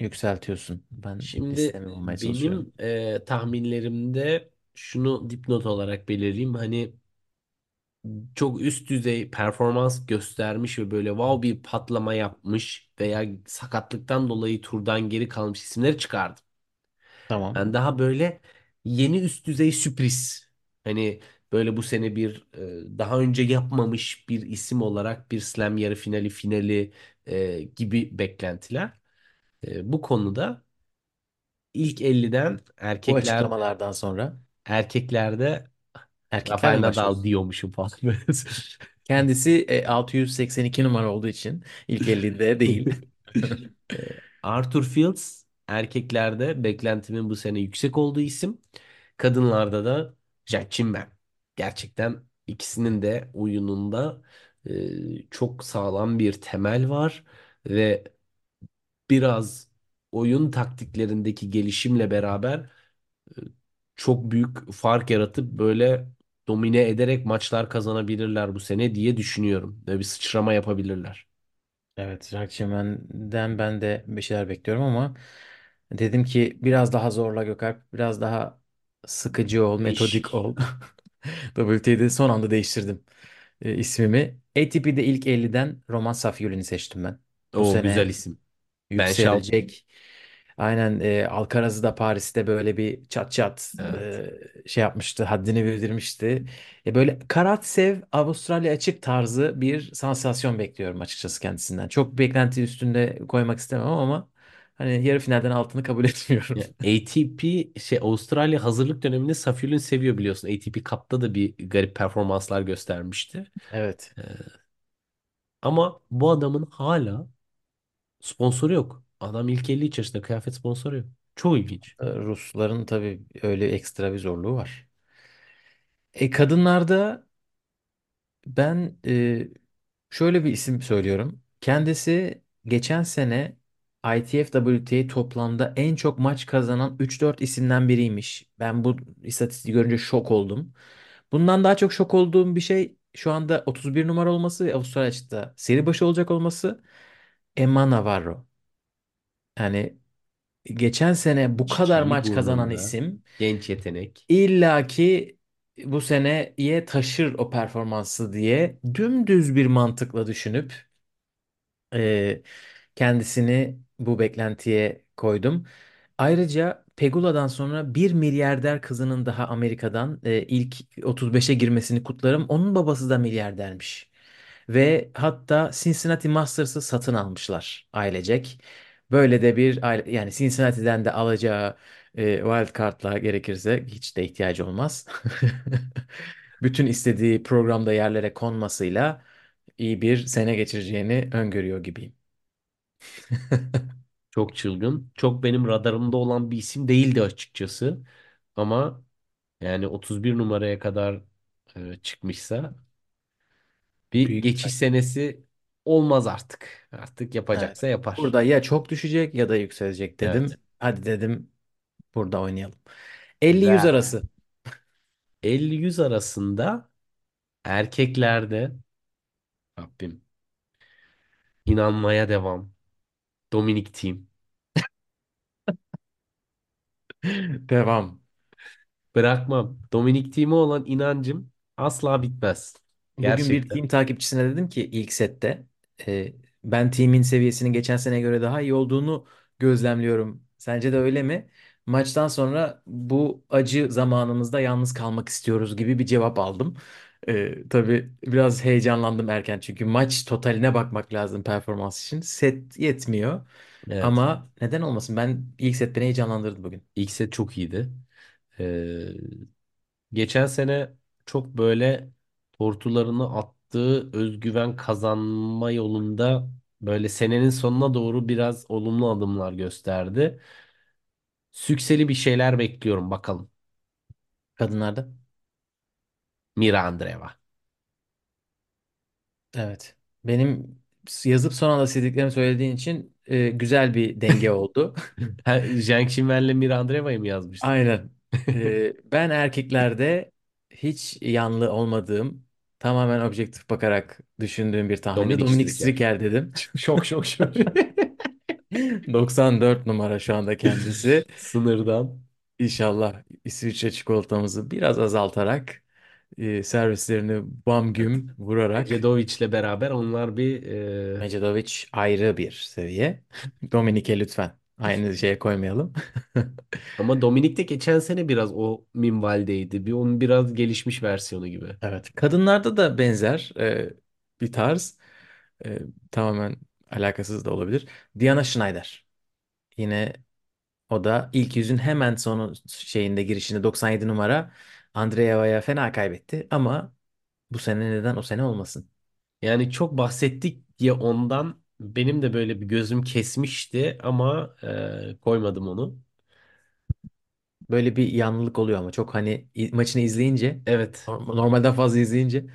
yükseltiyorsun? Ben Şimdi listemi bulmaya çalışıyorum. benim e, tahminlerimde şunu dipnot olarak belirleyeyim. Hani çok üst düzey performans göstermiş ve böyle wow bir patlama yapmış veya sakatlıktan dolayı turdan geri kalmış isimleri çıkardım. Tamam. Ben daha böyle yeni üst düzey sürpriz. Hani böyle bu sene bir e, daha önce yapmamış bir isim olarak bir slam yarı finali finali e, gibi beklentiler. E, bu konuda ilk 50'den Bu erkekler açıklamalardan sonra erkeklerde erkeklerle Rafael mi Nadal diyormuşum falan. Kendisi e, 682 numara olduğu için ilk 50'de değil. E, Arthur Fields erkeklerde beklentimin bu sene yüksek olduğu isim. Kadınlarda da Jack Chimben. Gerçekten ikisinin de oyununda e, çok sağlam bir temel var ve biraz oyun taktiklerindeki gelişimle beraber e, çok büyük fark yaratıp böyle domine ederek maçlar kazanabilirler bu sene diye düşünüyorum. Ve bir sıçrama yapabilirler. Evet, Rocketman'den ben de bir şeyler bekliyorum ama dedim ki biraz daha zorla Gökalp, biraz daha sıkıcı ol, metodik ol. WTA'de son anda değiştirdim e, ismimi. ATP'de ilk 50'den Roman Safiyulin'i seçtim ben. Bu O güzel sene isim. Ben Şalt yükselecek. Aynen e, Alcaraz'ı da Paris'te böyle bir çat çat Evet. e, şey yapmıştı, haddini bildirmişti. E, böyle Karatsev Avustralya açık tarzı bir sansasyon bekliyorum açıkçası kendisinden. Çok beklenti üstünde koymak istemem ama hani yarı finalden altını kabul etmiyorum. Ya, ATP şey Avustralya hazırlık döneminde Safil'in seviyor biliyorsun. ATP Cup'ta da bir garip performanslar göstermişti. Evet. Ee, ama bu adamın hala sponsoru yok. Adam ilk 50 yaşında kıyafet sponsoru yok. Çok ilginç. E, Rusların tabii öyle ekstra bir zorluğu var. E, kadınlarda ben e, şöyle bir isim söylüyorum. Kendisi geçen sene ITF-WTA toplamda en çok maç kazanan 3-4 isimden biriymiş. Ben bu istatistiği görünce şok oldum. Bundan daha çok şok olduğum bir şey şu anda 31 numara olması ve Avustralya açıkta seri başı olacak olması Emma Navarro. Yani geçen sene bu kadar Çiçeği maç kazanan burnunda. isim Genç yetenek. İlla ki bu seneye taşır o performansı diye dümdüz bir mantıkla düşünüp e, kendisini bu beklentiye koydum. Ayrıca Pegula'dan sonra bir milyarder kızının daha Amerika'dan e, ilk 35'e girmesini kutlarım. Onun babası da milyardermiş. Ve hatta Cincinnati Masters'ı satın almışlar ailecek. Böyle de bir aile, yani Cincinnati'den de alacağı e, wild card'la gerekirse hiç de ihtiyacı olmaz. Bütün istediği programda yerlere konmasıyla iyi bir sene geçireceğini öngörüyor gibiyim. Çok çılgın. Çok benim radarımda olan bir isim değildi açıkçası. Ama yani 31 numaraya kadar e, çıkmışsa bir Büyük geçiş senesi olmaz artık. Artık Evet. yapacaksa yapar. Burada ya çok düşecek ya da yükselecek Evet. dedim. Hadi dedim burada oynayalım. 50-100 Ve arası. 50-100 arasında erkeklerde Rabbim inanmaya devam. Dominic Thiem. Devam. Bırakmam. Dominic Thiem'e olan inancım asla bitmez. Bugün bir Gerçekten. team takipçisine dedim ki ilk sette e, ben team'in seviyesinin geçen seneye göre daha iyi olduğunu gözlemliyorum. Sence de öyle mi? Maçtan sonra bu acı zamanımızda yalnız kalmak istiyoruz gibi bir cevap aldım. E, tabii biraz heyecanlandım erken çünkü maç totaline bakmak lazım performans için. Set yetmiyor Evet. ama neden olmasın? Ben ilk set beni heyecanlandırdı bugün. İlk set çok iyiydi. Ee, geçen sene çok böyle tortularını attığı özgüven kazanma yolunda böyle senenin sonuna doğru biraz olumlu adımlar gösterdi. Sükseli bir şeyler bekliyorum bakalım. Kadınlarda. Mira Andreeva. Evet. Benim yazıp son anda sildiklerimi söylediğin için e, güzel bir denge oldu. Ha, Zheng Qinwen'le Mira Andreeva'yı mı yazmıştın? Aynen. E, ben erkeklerde hiç yanlı olmadığım, tamamen objektif bakarak düşündüğüm bir tahminde Dominik Striker. Striker dedim. Şok şok şok. 94 numara şu anda kendisi. Sınırdan. İnşallah İsviçre çikolatamızı biraz azaltarak, e, servislerini bam güm vurarak Ecedoviç'le beraber onlar bir e, Mecedovic ayrı bir seviye. Dominik'e lütfen aynı şeye koymayalım. ama Dominik de geçen sene biraz o minvaldeydi. Bir onun biraz gelişmiş versiyonu gibi. Evet. Kadınlarda da benzer e, bir tarz. E, tamamen alakasız da olabilir. Diana Schneider. Yine o da ilk yüzün hemen sonu şeyinde girişinde 97 numara Andreeva'ya fena kaybetti. Ama bu sene neden o sene olmasın? Yani çok bahsettik diye ondan benim de böyle bir gözüm kesmişti ama e, koymadım onu. Böyle bir yanlılık oluyor ama çok hani i- maçını izleyince Evet. norm- normalden fazla izleyince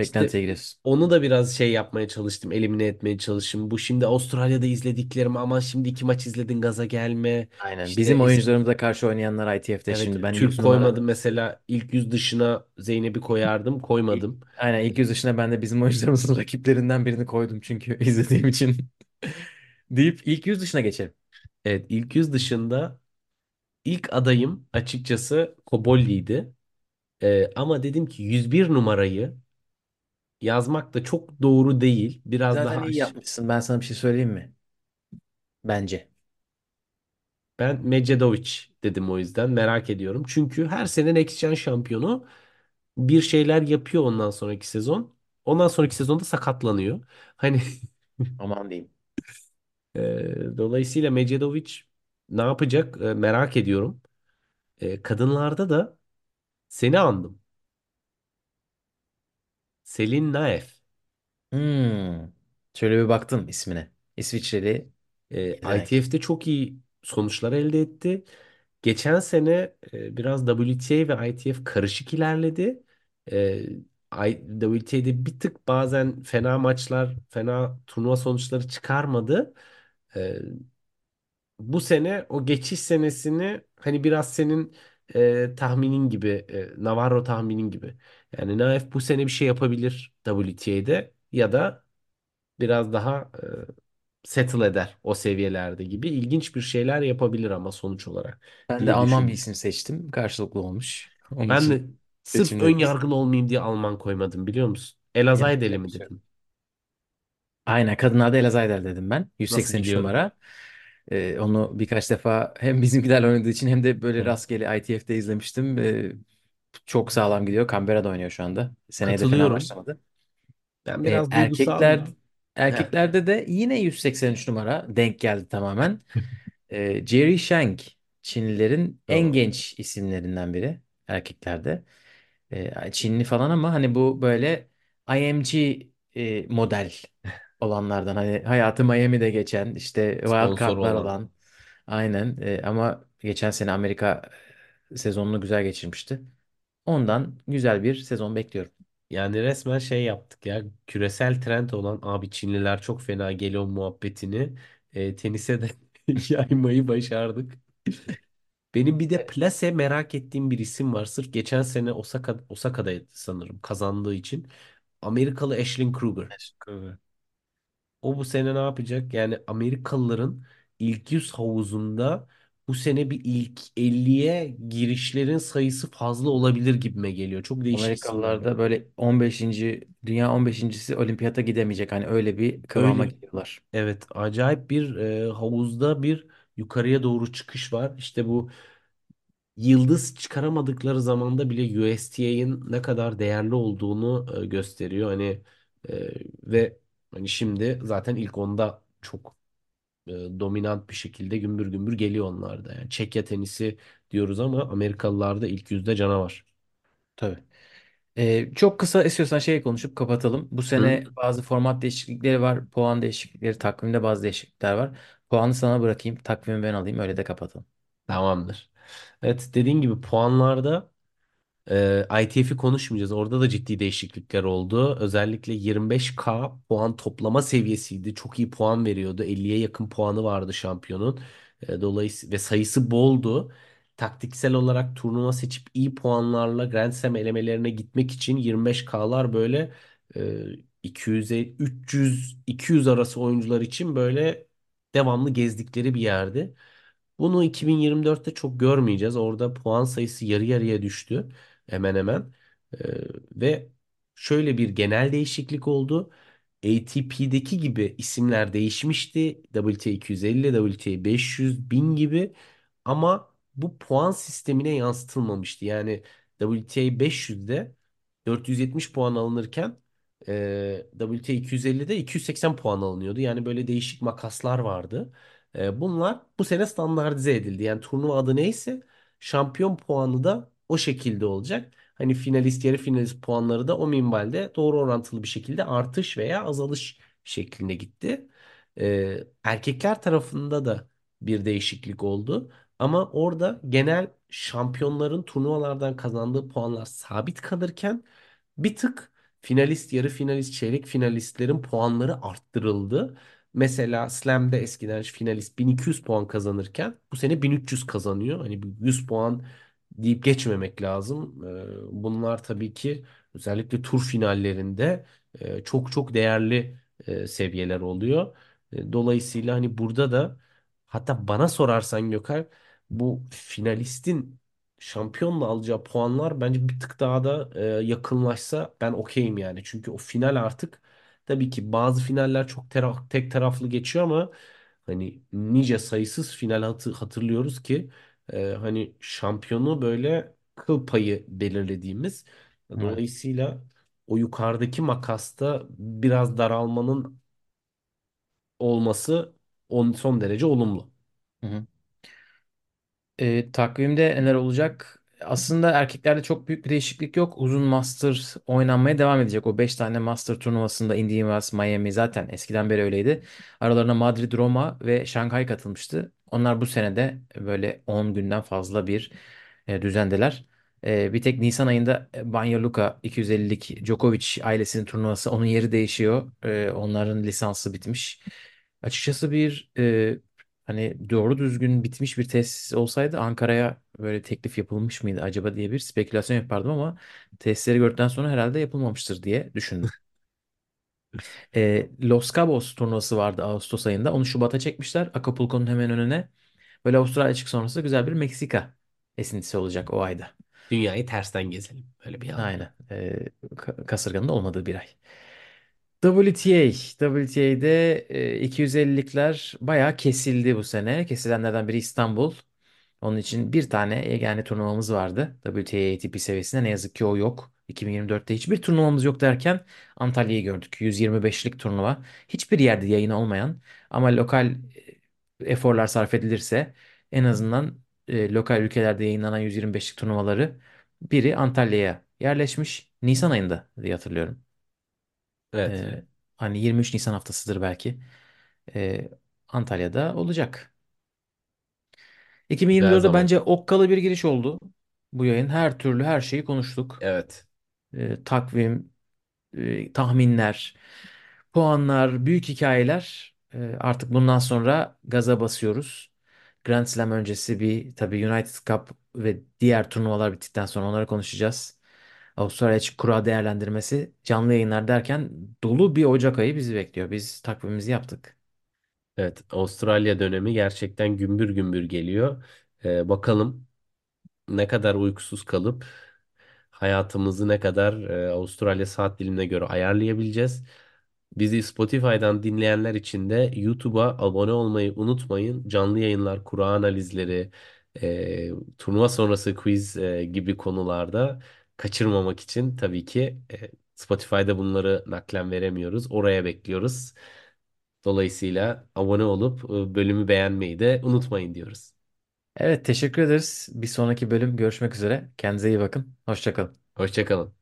beklentiye giriyorsun. onu da biraz şey yapmaya çalıştım. Elimine etmeye çalıştım. Bu şimdi Avustralya'da izlediklerim ama şimdi iki maç izledin gaza gelme. Aynen. İşte Bizim is- oyuncularımıza karşı oynayanlar ITF'de evet şimdi ben Türk 100 numara koymadım mesela ilk yüz dışına Zeynep'i koyardım koymadım. aynen ilk yüz dışına ben de bizim oyuncularımızın rakiplerinden birini koydum çünkü izlediğim için deyip ilk yüz dışına geçelim. Evet ilk yüz dışında ilk adayım açıkçası Kobolli'ydi. Ee, ama dedim ki 101 numarayı yazmak da çok doğru değil. Biraz daha Zaten iyi aş- yapmışsın. Ben sana bir şey söyleyeyim mi? Bence. Ben Medjedovic dedim o yüzden merak ediyorum. Çünkü her sene Next Gen şampiyonu bir şeyler yapıyor ondan sonraki sezon. Ondan sonraki sezonda sakatlanıyor. Hani Aman diyeyim. e, dolayısıyla Medjedovic ne yapacak e, merak ediyorum. E, kadınlarda da seni andım. Selin Naef. Hmm. Şöyle bir baktım ismine. İsviçreli E, yetenek. ITF'de çok iyi sonuçlar elde etti. Geçen sene e, biraz WTA ve ITF karışık ilerledi. E, I- WTA'de bir tık bazen fena maçlar, fena turnuva sonuçları çıkarmadı. E, bu sene o geçiş senesini hani biraz senin e, tahminin gibi, e, Navarro tahminin gibi. Yani Naif bu sene bir şey yapabilir WTA'de ya da biraz daha e, settle eder o seviyelerde gibi. İlginç bir şeyler yapabilir ama sonuç olarak Ben de diye Alman bir düşündüm. isim seçtim. Karşılıklı olmuş. Onun Ben için de sırf ön seçimlerimiz. yargılı olmayayım diye Alman koymadım biliyor musun? Ela Zaydeli Yapacak bir mi şey yok. dedim? Aynen kadınlarda Ela Zaydel dedim ben. Nasıl 183 biliyorum? numara. Ee, onu birkaç defa hem bizimkilerle oynadığı için hem de böyle rastgele ITF'de izlemiştim. Ee, çok sağlam gidiyor. Canberra'da oynuyor şu anda. Seneye de fena Katılıyorum. başlamadı. Ben Ee, biraz duygusal. erkekler Heh, erkeklerde de yine 183 numara denk geldi tamamen. Ee, Jerry Shang Çinlilerin en tamam. genç isimlerinden biri erkeklerde. Ee, Çinli falan ama hani bu böyle IMG e, model olanlardan hani hayatı Miami'de geçen işte wild Sponsor card'lar olan. olan aynen Ee, ama geçen sene Amerika sezonunu güzel geçirmişti. Ondan güzel bir sezon bekliyorum. Yani resmen şey yaptık ya. Küresel trend olan abi Çinliler çok fena geliyor muhabbetini e, tenise de yaymayı başardık. Benim bir de Evet. plase merak ettiğim bir isim var. Sırf geçen sene Osaka, Osaka'daydı sanırım kazandığı için. Amerikalı Ashley Kruger. Teşekkür. O bu sene ne yapacak? Yani Amerikalıların ilk 100 havuzunda bu sene bir ilk 50'ye girişlerin sayısı fazla olabilir gibime geliyor. Çok değişik isimler Amerikalılar var. da böyle 15. dünya 15.si olimpiyata gidemeyecek. Hani öyle bir kıvama Öyle. geliyorlar. Evet, acayip bir e, havuzda bir yukarıya doğru çıkış var. İşte bu yıldız çıkaramadıkları zamanda bile USTA'nın ne kadar değerli olduğunu e, gösteriyor. Hani e, ve hani şimdi zaten ilk onda çok e, dominant bir şekilde gümbür gümbür geliyor onlar da. Yani Çekya tenisi diyoruz ama Amerikalılar da ilk yüzde canavar. Tabii. Ee, çok kısa istiyorsan şey konuşup kapatalım. Bu Hı? sene bazı format değişiklikleri var. Puan değişiklikleri, takvimde bazı değişiklikler var. Puanı sana bırakayım. Takvimi ben alayım. Öyle de kapatalım. Tamamdır. Evet dediğin gibi puanlarda ITF'i konuşmayacağız. Orada da ciddi değişiklikler oldu. Özellikle 25K puan toplama seviyesiydi. Çok iyi puan veriyordu. 50'ye yakın puanı vardı şampiyonun. Ee, dolayısıyla ve sayısı boldu. Taktiksel olarak turnuva seçip iyi puanlarla Grand Slam elemelerine gitmek için 25K'lar böyle e, 200'e 300 200 arası oyuncular için böyle devamlı gezdikleri bir yerdi. Bunu 2024'te çok görmeyeceğiz. Orada puan sayısı yarı yarıya düştü hemen hemen. Ee, ve şöyle bir genel değişiklik oldu. ATP'deki gibi isimler değişmişti. WTA 250, WTA 500, 1000 gibi ama bu puan sistemine yansıtılmamıştı. Yani WTA 500'de 470 puan alınırken e, WTA 250'de 280 puan alınıyordu. Yani böyle değişik makaslar vardı. E, bunlar bu sene standartize edildi. Yani turnuva adı neyse şampiyon puanı da o şekilde olacak. Hani finalist, yarı finalist puanları da o minvalde doğru orantılı bir şekilde artış veya azalış şeklinde gitti. Ee, erkekler tarafında da bir değişiklik oldu. Ama orada genel şampiyonların turnuvalardan kazandığı puanlar sabit kalırken bir tık finalist, yarı finalist, çeyrek finalistlerin puanları arttırıldı. Mesela Slam'de eskiden finalist 1200 puan kazanırken bu sene 1300 kazanıyor. Hani bir 100 puan deyip geçmemek lazım. Ee, Bunlar tabii ki özellikle tur finallerinde e, çok çok değerli e, seviyeler oluyor. E, Dolayısıyla hani burada da hatta bana sorarsan Gökhan bu finalistin şampiyonla alacağı puanlar bence bir tık daha da e, yakınlaşsa ben okeyim yani. Çünkü o final artık tabii ki bazı finaller çok tera- tek taraflı geçiyor ama Hani nice sayısız final hatı- hatırlıyoruz ki e, hani şampiyonu böyle kıl payı belirlediğimiz. Evet. Dolayısıyla o yukarıdaki makasta biraz daralmanın olması on, son derece olumlu. Hı hı. E, takvimde neler olacak? Aslında erkeklerde çok büyük bir değişiklik yok. Uzun Master oynanmaya devam edecek. O 5 tane Master turnuvasında Indian Wells, Miami zaten eskiden beri öyleydi. Aralarına Madrid, Roma ve Şanghay katılmıştı. Onlar bu senede böyle 10 günden fazla bir e, düzendeler. E, bir tek Nisan ayında Banja Luka 250'lik Djokovic ailesinin turnuvası. Onun yeri değişiyor. E, onların lisansı bitmiş. Açıkçası bir e, Hani doğru düzgün bitmiş bir tesis olsaydı Ankara'ya böyle teklif yapılmış mıydı acaba diye bir spekülasyon yapardım ama tesisleri gördükten sonra herhalde yapılmamıştır diye düşündüm. Ee, Los Cabos turnuvası vardı Ağustos ayında. Onu Şubat'a çekmişler. Acapulco'nun hemen önüne. Böyle Avustralya açık sonrası güzel bir Meksika esintisi olacak o ayda. Dünyayı tersten gezelim. Öyle bir anda. Aynen. Ka- kasırganın da olmadığı bir ay. WTA. WTA'de e, 250'likler bayağı kesildi bu sene. Kesilenlerden biri İstanbul. Onun için bir tane yegane turnuvamız vardı. WTA ATP seviyesinde ne yazık ki o yok. 2024'te hiçbir turnuvamız yok derken Antalya'yı gördük. 125'lik turnuva. Hiçbir yerde yayın olmayan ama lokal e, eforlar sarf edilirse en azından e, lokal ülkelerde yayınlanan 125'lik turnuvaları biri Antalya'ya yerleşmiş. Nisan ayında diye hatırlıyorum. Evet. E, hani 23 Nisan haftasıdır belki. E, Antalya'da olacak. Güzel 2024'de zaman. bence okkalı bir giriş oldu. Bu yayın her türlü her şeyi konuştuk. Evet. Ee, takvim, e, tahminler, puanlar, büyük hikayeler. Ee, artık bundan sonra gaza basıyoruz. Grand Slam öncesi bir tabii United Cup ve diğer turnuvalar bittikten sonra onları konuşacağız. Avustralya açık kura değerlendirmesi, canlı yayınlar derken dolu bir Ocak ayı bizi bekliyor. Biz takvimimizi yaptık. Evet. Avustralya dönemi gerçekten gümbür gümbür geliyor. Ee, bakalım ne kadar uykusuz kalıp hayatımızı ne kadar e, Avustralya saat dilimine göre ayarlayabileceğiz. Bizi Spotify'dan dinleyenler için de YouTube'a abone olmayı unutmayın. Canlı yayınlar, kura analizleri, e, turnuva sonrası quiz e, gibi konularda kaçırmamak için tabii ki e, Spotify'da bunları naklen veremiyoruz. Oraya bekliyoruz. Dolayısıyla abone olup e, bölümü beğenmeyi de unutmayın diyoruz. Evet teşekkür ederiz. Bir sonraki bölüm görüşmek üzere. Kendinize iyi bakın. Hoşça kalın. Hoşça kalın.